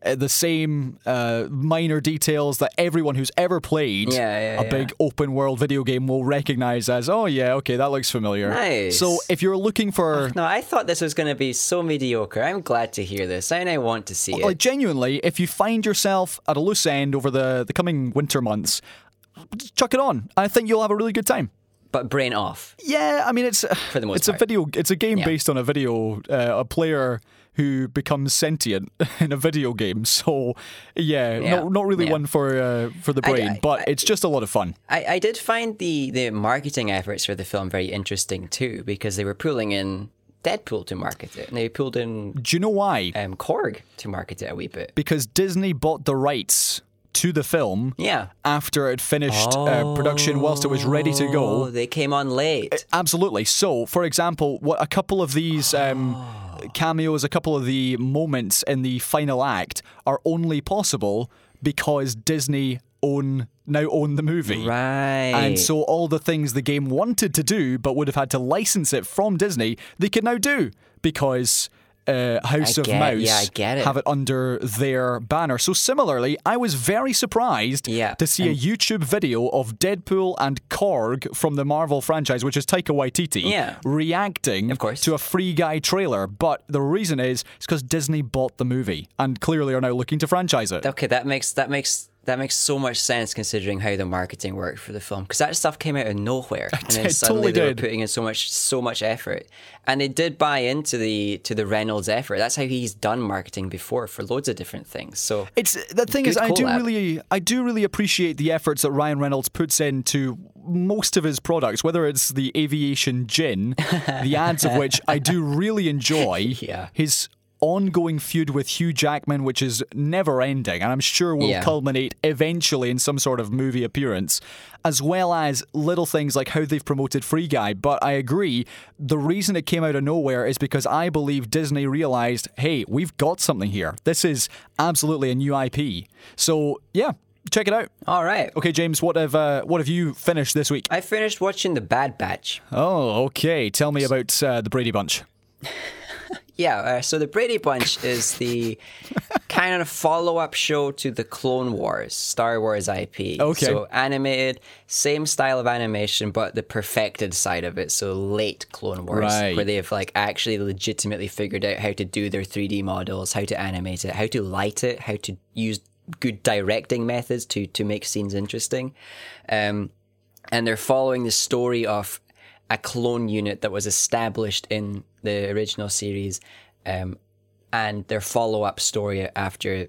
A: Uh, The same uh, minor details that everyone who's ever played
B: Yeah, yeah,
A: a big open world video game will recognize as, oh yeah, okay, that looks familiar.
B: Nice.
A: So if you're looking for
B: no, I thought this was going to be so mediocre. I'm glad to hear this, and I want to see it.
A: like genuinely, if you find yourself at a loose end over the, the coming winter months, chuck it on. I think you'll have a really good time.
B: but brain off.
A: Yeah, I mean it's
B: For the most
A: it's a video it's a game
B: Yeah.
A: based on a video uh, a player who becomes sentient in a video game. So yeah,
B: Yeah.
A: Not, not really
B: Yeah.
A: one for uh, for the
B: I-
A: brain,
B: I-
A: but
B: I-
A: it's just a lot of fun.
B: I, I did find the, the marketing efforts for the film very interesting too, because they were pulling in Deadpool to market it, and they pulled in
A: Do you know why?
B: um, Korg to market it a wee bit.
A: Because Disney bought the rights to the film
B: Yeah.
A: after it finished uh, production whilst it was ready to go.
B: Oh, they came on late.
A: Absolutely. So, for example, what a couple of these um, cameos, a couple of the moments in the final act are only possible because Disney own now own the movie.
B: Right.
A: And so all the things the game wanted to do but would have had to license it from Disney, they can now do because uh, House
B: I
A: of
B: get-
A: Mouse
B: yeah, I get it.
A: have it under their banner. So similarly, I was very surprised
B: Yeah,
A: to see a YouTube video of Deadpool and Korg from the Marvel franchise, which is Taika Waititi,
B: Yeah.
A: reacting
B: Of course.
A: to a Free Guy trailer. But the reason is it's because Disney bought the movie and clearly are now looking to franchise it.
B: Okay, that makes that makes that makes so much sense considering how the marketing worked for the film because that stuff came out of nowhere and then suddenly
A: totally
B: they were
A: did.
B: putting in so much so much effort and they did buy into the to the Reynolds effort. That's how he's done marketing before for loads of different things. So
A: It's the thing is, I do really, I do really appreciate the efforts that Ryan Reynolds puts into most of his products, whether it's the aviation gin, the ads of which I do really enjoy.
B: Yeah.
A: His ongoing feud with Hugh Jackman, which is never ending, and I'm sure will
B: Yeah.
A: culminate eventually in some sort of movie appearance, as well as little things like how they've promoted Free Guy. But I agree, the reason it came out of nowhere is because I believe Disney realized, hey, we've got something here. This is absolutely a new IP. So yeah, check it out.
B: all right.
A: Okay, James, what have uh, what have you finished this week?
B: I finished watching The Bad Batch.
A: Oh, okay. Tell me about uh, the Brady Bunch.
B: Yeah, uh, so the Brady Bunch is the kind of follow-up show to the Clone Wars, Star Wars IP.
A: Okay.
B: So animated, same style of animation, but the perfected side of it. So late Clone Wars,
A: Right.
B: where they've like actually legitimately figured out how to do their 3D models, how to animate it, how to light it, how to use good directing methods to to make scenes interesting. Um, and they're following the story of a clone unit that was established in the original series um, and their follow-up story after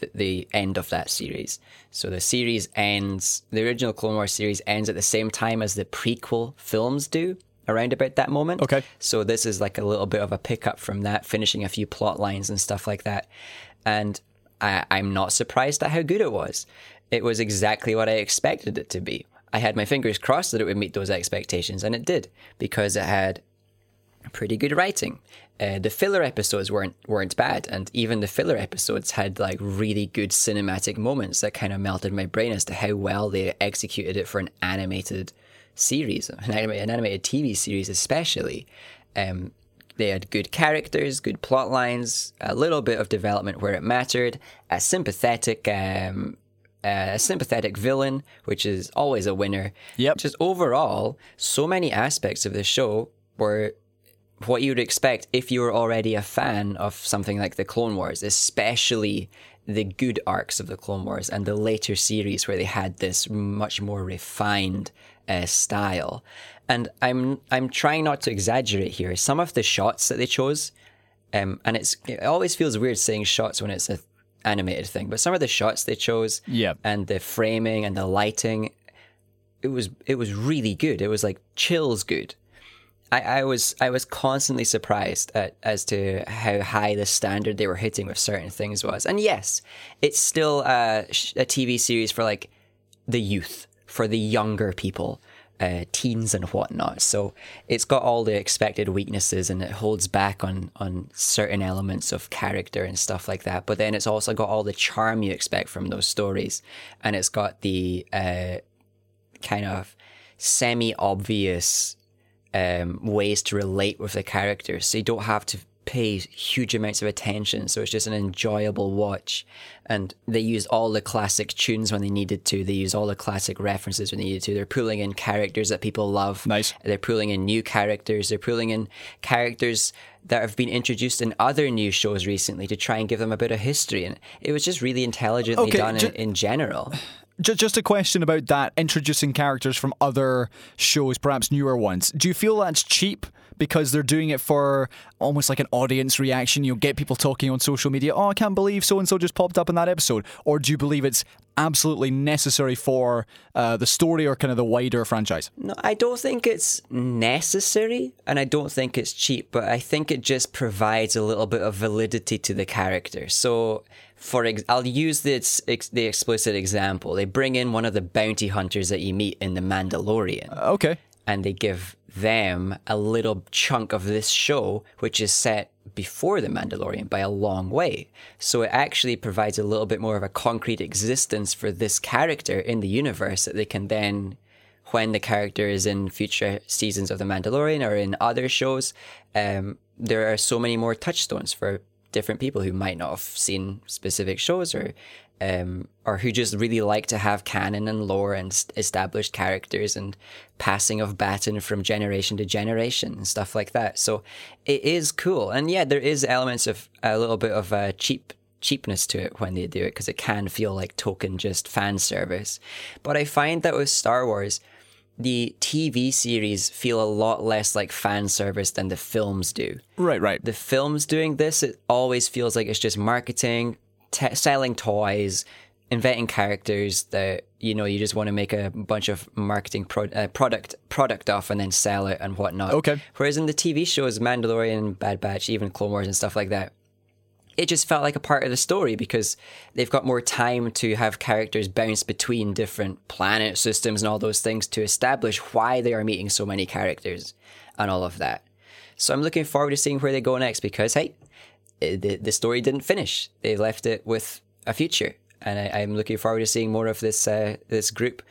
B: th- the end of that series so the series ends the original clone wars series ends at the same time as the prequel films do around about that moment
A: Okay.
B: so this is like a little bit of a pickup from that finishing a few plot lines and stuff like that and I, I'm not surprised at how good it was. It was exactly what I expected it to be. I had my fingers crossed that it would meet those expectations, and it did because it had pretty good writing. Uh, the filler episodes weren't weren't bad, and even the filler episodes had like really good cinematic moments that kind of melted my brain as to how well they executed it for an animated series, an animated, an animated TV series, especially. Um, they had good characters, good plot lines, a little bit of development where it mattered, a sympathetic, um, a sympathetic villain, which is always a winner.
A: Yep.
B: Just overall, so many aspects of the show were what you would expect if you were already a fan of something like the Clone Wars, especially the good arcs of the Clone Wars and the later series where they had this much more refined uh, style. And I'm I'm trying not to exaggerate here. Some of the shots that they chose, um, and it's it always feels weird saying shots when it's a animated thing, but some of the shots they chose,
A: Yep.
B: and the framing and the lighting, it was it was really good. It was like chills good. I, I was I was constantly surprised at as to how high the standard they were hitting with certain things was. And yes, it's still a, a TV series for like the youth, for the younger people, uh, teens and whatnot. So it's got all the expected weaknesses and it holds back on on certain elements of character and stuff like that. But then it's also got all the charm you expect from those stories, and it's got the uh, kind of semi obvious um, ways to relate with the characters. So you don't have to pay huge amounts of attention. So it's just an enjoyable watch. And they used all the classic tunes when they needed to. They used all the classic references when they needed to. They're pulling in characters that people love.
A: Nice.
B: They're pulling in new characters. They're pulling in characters that have been introduced in other new shows recently to try and give them a bit of history. And it was just really intelligently
A: Okay,
B: done
A: ju-
B: in, in general.
A: Just a question about that introducing characters from other shows, perhaps newer ones. Do you feel that's cheap because they're doing it for almost like an audience reaction? You'll get people talking on social media, oh, I can't believe so and so just popped up in that episode. Or do you believe it's absolutely necessary for uh, the story or kind of the wider franchise?
B: No, I don't think it's necessary and I don't think it's cheap, but I think it just provides a little bit of validity to the character. So for ex- I'll use this ex- the explicit example. They bring in one of the bounty hunters that you meet in The Mandalorian,
A: Okay.
B: and they give them a little chunk of this show, which is set before The Mandalorian by a long way. So it actually provides a little bit more of a concrete existence for this character in the universe that they can then when the character is in future seasons of The Mandalorian or in other shows, um, there are so many more touchstones for different people who might not have seen specific shows or um, or who just really like to have canon and lore and established characters and passing of baton from generation to generation and stuff like that. So it is cool, and yeah, there is elements of a little bit of uh, cheap cheapness to it when they do it because it can feel like token just fan service. But I find that with Star Wars, the TV series feel a lot less like fan service than the films do.
A: Right, right.
B: The films doing this, it always feels like it's just marketing, te- selling toys, inventing characters that you know you just want to make a bunch of marketing pro- uh, product product off and then sell it and whatnot.
A: Okay.
B: Whereas in the TV shows, Mandalorian, Bad Batch, even Clone Wars and stuff like that, it just felt like a part of the story because they've got more time to have characters bounce between different planet systems and all those things to establish why they are meeting so many characters and all of that. So I'm looking forward to seeing where they go next because hey, the the story didn't finish. They left it with a future, and I, I'm looking forward to seeing more of this uh, this group.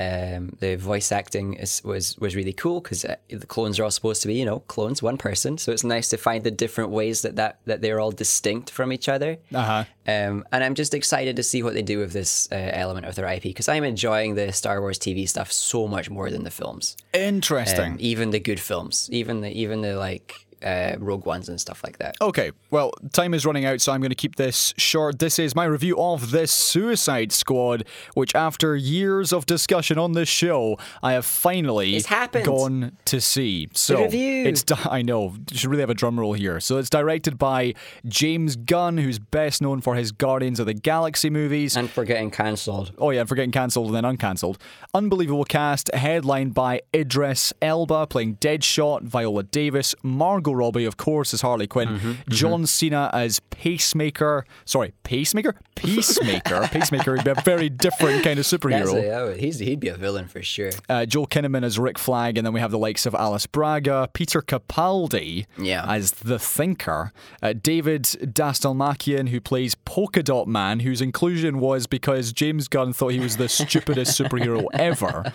B: Um, the voice acting is, was was really cool because uh, the clones are all supposed to be you know clones, one person. So it's nice to find the different ways that that, that they're all distinct from each other.
A: Uh huh.
B: Um, and I'm just excited to see what they do with this uh, element of their IP because I'm enjoying the Star Wars TV stuff so much more than the films.
A: Interesting.
B: Um, even the good films, even the even the like uh, Rogue Ones and stuff like that.
A: Okay, well, time is running out, so I'm going to keep this short. This is my review of this Suicide Squad, which, after years of discussion on this show, I have finally gone to see. So it's di- I know you should really have a drum roll here. So it's directed by James Gunn, who's best known for his Guardians of the Galaxy movies.
B: And for getting cancelled.
A: Oh yeah, and for getting cancelled and then uncancelled. Unbelievable cast, headlined by Idris Elba playing Deadshot, Viola Davis, Margot Robbie, of course, as Harley Quinn,
B: Mm-hmm,
A: John Cena as Pacemaker. Sorry, Pacemaker? Peacemaker. Pacemaker would be a very different kind of superhero.
B: a, would- he's, he'd be a villain for sure.
A: Uh, Joel Kinnaman as Rick Flag, and then we have the likes of Alice Braga, Peter Capaldi
B: Yeah.
A: as the Thinker, uh, David Dastmalchian, who plays Polka Dot Man, whose inclusion was because James Gunn thought he was the stupidest superhero ever,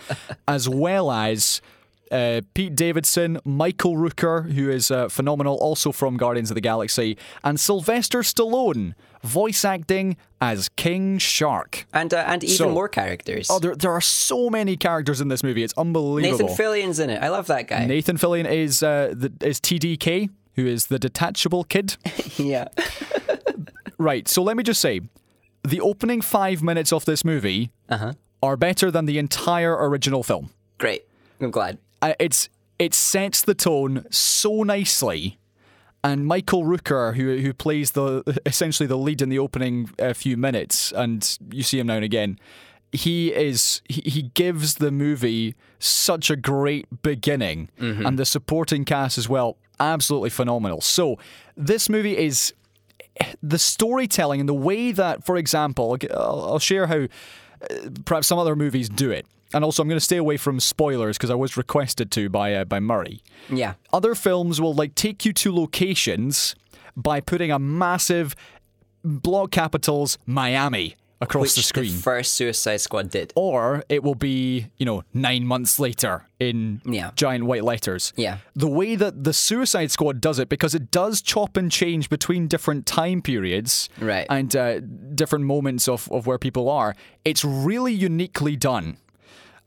A: as well as. Uh, Pete Davidson, Michael Rooker, who is uh, phenomenal, also from Guardians of the Galaxy, and Sylvester Stallone, voice acting as King Shark.
B: And uh, and even
A: So-
B: more characters.
A: Oh, there, there are so many characters in this movie. It's unbelievable.
B: Nathan Fillion's in it. I love that guy.
A: Nathan Fillion is uh, the, is TDK, who is the detachable kid.
B: yeah.
A: right. So let me just say, the opening five minutes of this movie are better than the entire original film.
B: Great. I'm glad.
A: Uh, it's it sets the tone so nicely. And Michael Rooker, who who plays the essentially the lead in the opening uh, few minutes, and you see him now and again, he is he, he gives the movie such a great beginning, and the supporting cast as well, absolutely phenomenal. So this movie is the storytelling and the way that, for example, I'll, I'll share how uh, perhaps some other movies do it. And also, I'm going to stay away from spoilers because I was requested to by uh, by Murray.
B: Yeah.
A: Other films will like take you to locations by putting a massive block capitals Miami across
B: Which
A: the screen.
B: first Suicide Squad did.
A: or it will be, you know, nine months later in
B: Yeah.
A: giant white letters.
B: Yeah.
A: The way that the Suicide Squad does it, because it does chop and change between different time periods
B: Right.
A: and uh, different moments of, of where people are, it's really uniquely done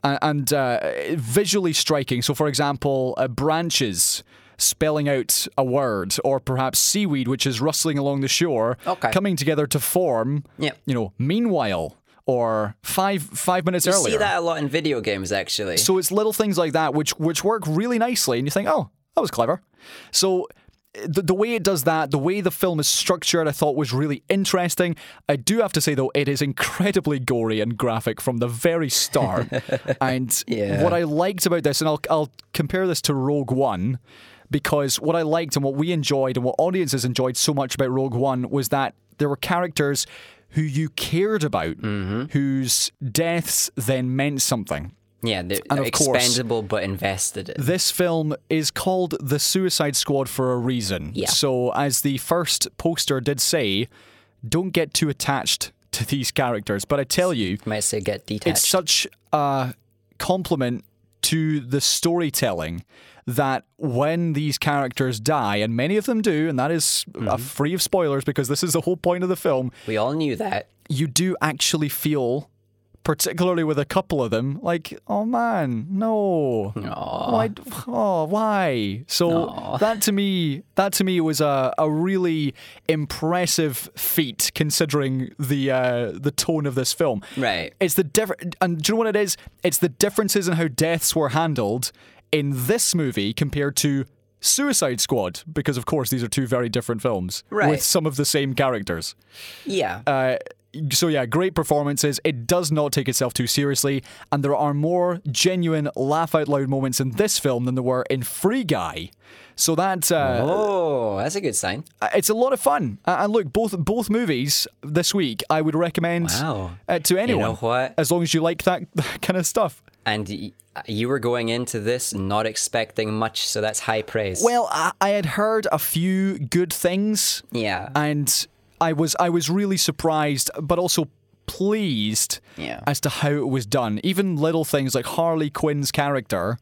A: and uh, visually striking. So, for example, uh, branches spelling out a word, or perhaps seaweed which is rustling along the shore,
B: Okay.
A: coming together to form.
B: Yeah.
A: You know, meanwhile, or five five minutes
B: You
A: earlier.
B: see that a lot in video games, actually.
A: So it's little things like that which which work really nicely, and you think, oh, that was clever. So the, the way it does that, the way the film is structured, I thought was really interesting. I do have to say though, it is incredibly gory and graphic from the very start. and
B: Yeah.
A: what I liked about this, and I'll I'll compare this to Rogue One. Because what I liked and what we enjoyed and what audiences enjoyed so much about Rogue One was that there were characters who you cared about,
B: Mm-hmm.
A: whose deaths then meant something.
B: Yeah, they're
A: And of course-
B: expendable but invested in.
A: This film is called The Suicide Squad for a reason.
B: Yeah.
A: So, as the first poster did say, don't get too attached to these characters. But I tell you,
B: Might say get detached.
A: it's such a compliment to the storytelling that when these characters die, and many of them do, and that is
B: Mm-hmm.
A: free of spoilers because this is the whole point of the film,
B: we all knew that.
A: you do actually feel, particularly with a couple of them, like, oh man, no. Why? Oh, why? So that to me, that to me was a, a really impressive feat considering the uh, the tone of this film.
B: Right.
A: It's the different, and do you know what it is? It's the differences in how deaths were handled in this movie compared to Suicide Squad, because of course these are two very different films
B: Right.
A: with some of the same characters.
B: Yeah.
A: Uh, so yeah, great performances. It does not take itself too seriously, and there are more genuine laugh out loud moments in this film than there were in Free Guy. So that uh,
B: oh, that's a good sign.
A: it's a lot of fun. Uh, And look, both both movies this week I would recommend
B: Wow.
A: uh, to anyone.
B: what?
A: As long as you like that, that kind of stuff.
B: And y- you were going into this not expecting much, so that's high praise.
A: Well, I, I had heard a few good things.
B: yeah.
A: and I was I was really surprised, but also pleased
B: Yeah.
A: as to how it was done. Even little things like Harley Quinn's character,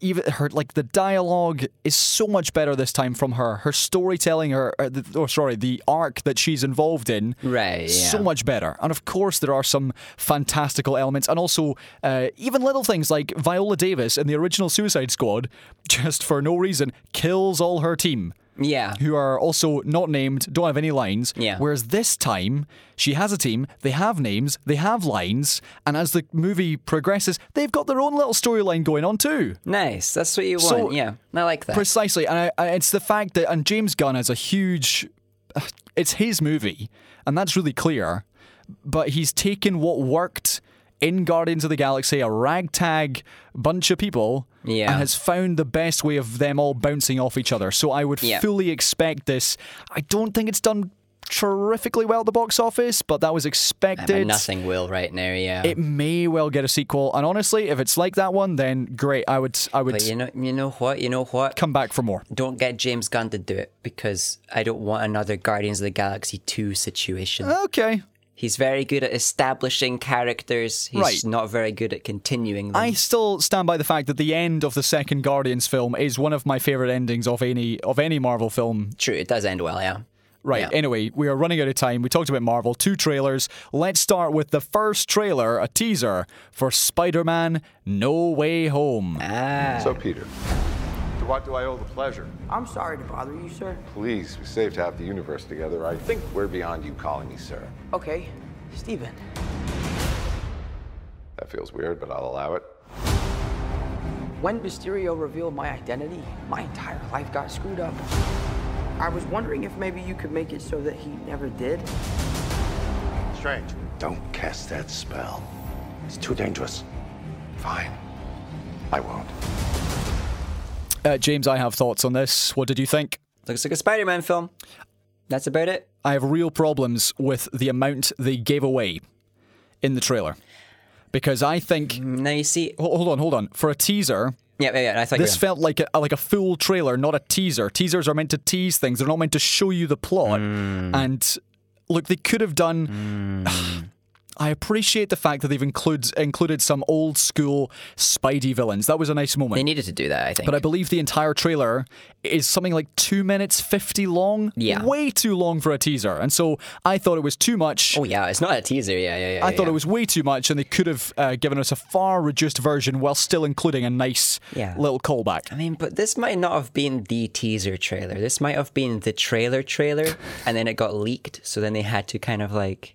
A: even her like the dialogue is so much better this time from her. Her storytelling, her or the, oh sorry, the arc that she's involved in,
B: Right,
A: so much better. And of course, there are some fantastical elements, and also uh, even little things like Viola Davis in the original Suicide Squad, just for no reason, kills all her team
B: yeah.
A: who are also not named, don't have any lines.
B: Yeah.
A: Whereas this time, she has a team, they have names, they have lines, and as the movie progresses, they've got their own little storyline going on too.
B: Nice. That's what you
A: So-
B: want. yeah. I like that.
A: Precisely, and I, I, it's the fact that, and James Gunn has a huge, it's his movie, and that's really clear, but he's taken what worked in Guardians of the Galaxy, a ragtag bunch of people,
B: Yeah.
A: and has found the best way of them all bouncing off each other. So I would
B: Yeah.
A: fully expect this. I don't think it's done terrifically well at the box office, but that was
B: I
A: expected.
B: mean, nothing will right now, yeah.
A: It may well get a sequel, and honestly, if it's like that one, then great. I would, I would
B: but you know, you know what? You know what?
A: come back for more.
B: Don't get James Gunn to do it because I don't want another Guardians of the Galaxy 2 situation.
A: Okay,
B: He's very good at establishing characters. He's
A: Right.
B: not very good at continuing them.
A: I still stand by the fact that the end of the second Guardians film is one of my favorite endings of any of any Marvel film.
B: True, it does end well, yeah.
A: Right.
B: Yeah.
A: Anyway, we are running out of time. We talked about Marvel, two trailers. Let's start with the first trailer, a teaser for Spider-Man: No Way Home.
B: Ah.
C: So, Peter, to what do I owe the pleasure?
D: I'm sorry to bother you, sir.
C: Please, we saved half the universe together. I think we're beyond you calling me sir.
D: Okay, Steven.
C: That feels weird, but I'll allow it.
D: When Mysterio revealed my identity, my entire life got screwed up. I was wondering if maybe you could make it so that he never did.
C: Strange. Don't cast that spell. It's too dangerous. Fine. I won't.
A: Uh, James, I have thoughts on this. What did you think?
B: Looks like a Spider Man film. That's about it.
A: I have real problems with the amount they gave away in the trailer. Because I think
B: Now you see.
A: Hold on, hold on. For a teaser,
B: Yeah, yeah, yeah I
A: this felt like a like a full trailer, not a teaser. Teasers are meant to tease things; they're not meant to show you the plot.
B: Hmm.
A: And look, they could have done. I appreciate the fact that they've includes included some old school Spidey villains. That was a nice moment.
B: They needed to do that, I think.
A: but I believe the entire trailer is something like two minutes fifty long.
B: Yeah.
A: way too long for a teaser. And so I thought it was too much.
B: oh, yeah, it's not a teaser. Yeah, yeah, yeah.
A: I
B: yeah,
A: thought it was way too much, and they could have uh, given us a far reduced version while still including a nice
B: Yeah.
A: little callback.
B: I mean, but this might not have been the teaser trailer. This might have been the trailer trailer, and then it got leaked. So then they had to kind of like,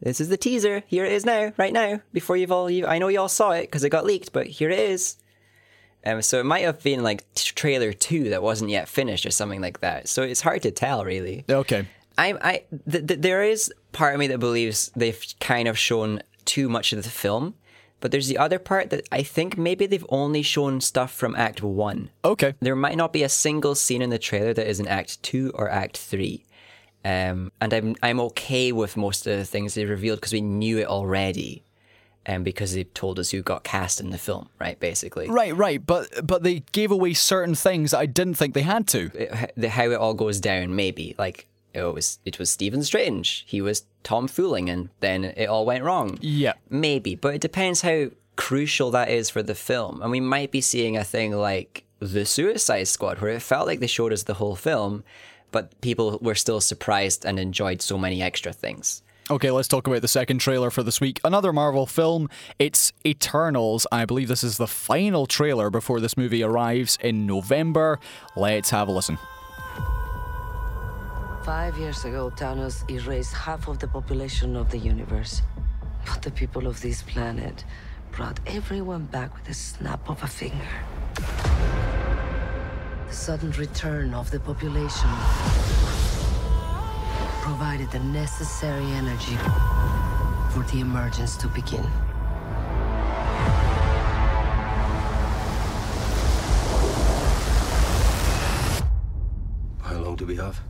B: this is the teaser. Here it is now, right now. Before you've all, you, I know you all saw it because it got leaked, but here it is. Um, so it might have been like t- trailer two that wasn't yet finished or something like that. So it's hard to tell, really.
A: Okay.
B: I, I, th- th- there is part of me that believes they've kind of shown too much of the film, but there's the other part that I think maybe they've only shown stuff from Act One.
A: Okay.
B: There might not be a single scene in the trailer that is in Act Two or Act Three. Um, and I'm I'm okay with most of the things they revealed because we knew it already, and because they told us who got cast in the film, right? Basically,
A: Right, right, but but they gave away certain things that I didn't think they had to.
B: It- the how it all goes down. Maybe like it was it was Stephen Strange. He was Tom Fooling, and then it all went wrong.
A: Yeah.
B: Maybe, but it depends how crucial that is for the film. And we might be seeing a thing like The Suicide Squad, where it felt like they showed us the whole film, but people were still surprised and enjoyed so many extra things.
A: Okay, let's talk about the second trailer for this week. Another Marvel film. It's Eternals. I believe this is the final trailer before this movie arrives in November. Let's have a listen.
E: Five years ago, Thanos erased half of the population of the universe. But the people of this planet brought everyone back with a snap of a finger. The sudden return of the population provided the necessary energy for the emergence to begin.
F: How long do we have?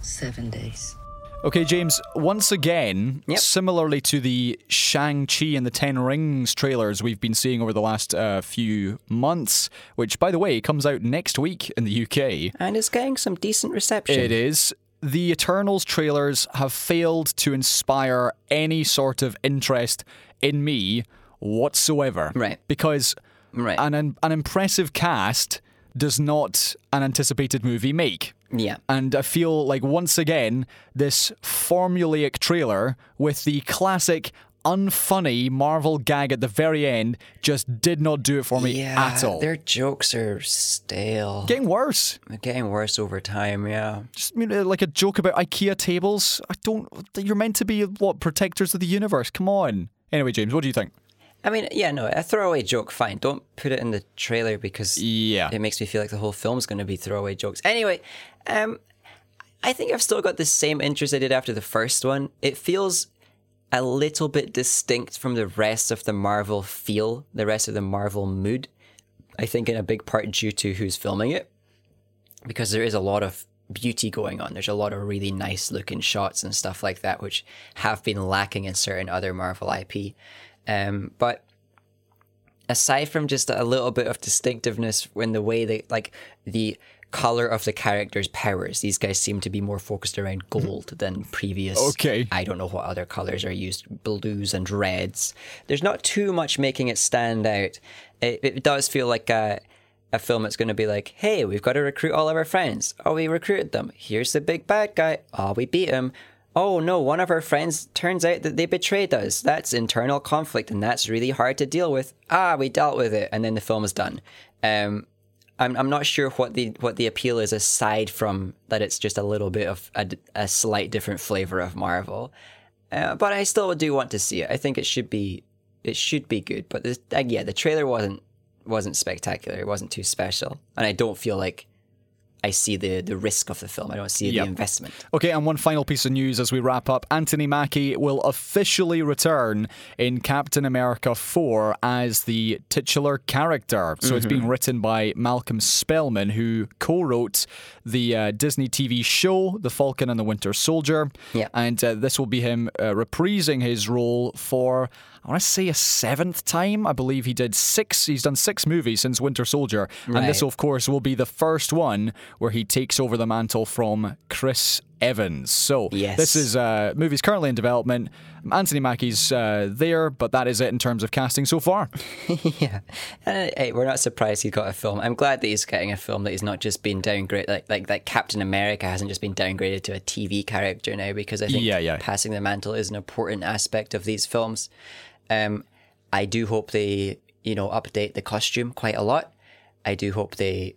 E: Seven days.
A: Okay, James, once again,
B: Yep.
A: similarly to the Shang-Chi and the Ten Rings trailers we've been seeing over the last uh, few months, which, by the way, comes out next week in the UK.
B: And it's getting some decent reception.
A: It is. The Eternals trailers have failed to inspire any sort of interest in me whatsoever.
B: Right.
A: Because
B: Right.
A: an, an impressive cast does not an anticipated movie make.
B: Yeah.
A: And I feel like once again, this formulaic trailer with the classic unfunny Marvel gag at the very end just did not do it for me
B: Yeah,
A: at all.
B: their jokes are stale.
A: Getting worse.
B: They're getting worse over time, yeah.
A: Just you know, like a joke about IKEA tables. I don't. You're meant to be what protectors of the universe. Come on. Anyway, James, what do you think?
B: I mean, yeah, no, a throwaway joke, fine. Don't put it in the trailer because
A: Yeah.
B: it makes me feel like the whole film's going to be throwaway jokes. Anyway, um, I think I've still got the same interest I did after the first one. It feels a little bit distinct from the rest of the Marvel feel, the rest of the Marvel mood. I think in a big part due to who's filming it, because there is a lot of beauty going on. There's a lot of really nice looking shots and stuff like that, which have been lacking in certain other Marvel IP. Um, but aside from just a little bit of distinctiveness in the way they like the color of the characters' powers, these guys seem to be more focused around gold than previous.
A: Okay.
B: I don't know what other colors are used, blues and reds. There's not too much making it stand out. It, it does feel like a, a film that's going to be like, hey, we've got to recruit all of our friends. Oh, we recruited them. Here's the big bad guy. Oh, we beat him. Oh no, one of our friends turns out that they betrayed us. That's internal conflict, and that's really hard to deal with. Ah, we dealt with it, and then the film is done. Um, I'm I'm not sure what the what the appeal is aside from that it's just a little bit of a, a slight different flavor of Marvel. Uh, but I still do want to see it. I think it should be it should be good. But this, uh, yeah, the trailer wasn't wasn't spectacular. It wasn't too special, and I don't feel like I see the the risk of the film. I don't see
A: Yep.
B: the investment.
A: Okay, and one final piece of news as we wrap up. Anthony Mackie will officially return in Captain America 4 as the titular character. So it's being written by Malcolm Spellman, who co wrote the uh, Disney TV show, The Falcon and the Winter Soldier.
B: Yeah.
A: And uh, this will be him uh, reprising his role for, I want to say, a seventh time. I believe he did six, he's done six movies since Winter Soldier. And this, of course, will be the first one where he takes over the mantle from Chris Evans. So
B: Yes.
A: this is uh, movie's currently in development. Anthony Mackie's uh, there, but that is it in terms of casting so far.
B: yeah, uh, hey, we're not surprised he's got a film. I'm glad that he's getting a film that he's not just been downgraded. Like like that Captain America hasn't just been downgraded to a TV character now because I think
A: Yeah, yeah.
B: passing the mantle is an important aspect of these films. Um, I do hope they you know update the costume quite a lot. I do hope they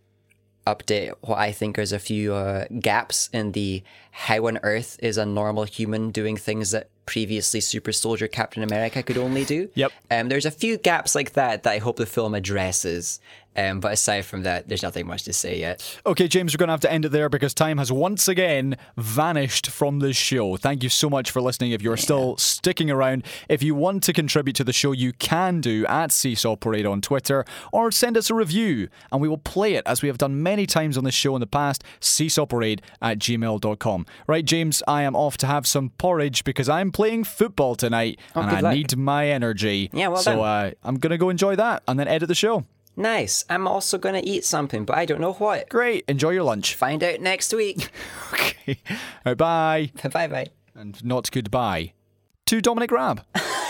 B: update what I think is a few uh, gaps in the how on earth is a normal human doing things that previously Super Soldier Captain America could only do.
A: Yep.
B: Um, there's a few gaps like that that I hope the film addresses. Um, but aside from that, there's nothing much to say yet.
A: Okay, James, we're going to have to end it there because time has once again vanished from this show. Thank you so much for listening. If you're still sticking around, if you want to contribute to the show, you can do at Seesaw Parade on Twitter or send us a review and we will play it as we have done many times on this show in the past. Seesawparade at gmail.com. Right, James, I am off to have some porridge because I'm playing football tonight and I
B: luck.
A: need my energy.
B: Yeah, well
A: so uh, I'm going to go enjoy that and then edit the show.
B: Nice. I'm also going to eat something, but I don't know what.
A: Great. Enjoy your lunch.
B: Find out next week.
A: Okay. Right, bye.
B: bye bye.
A: And not goodbye. To Dominic Raab.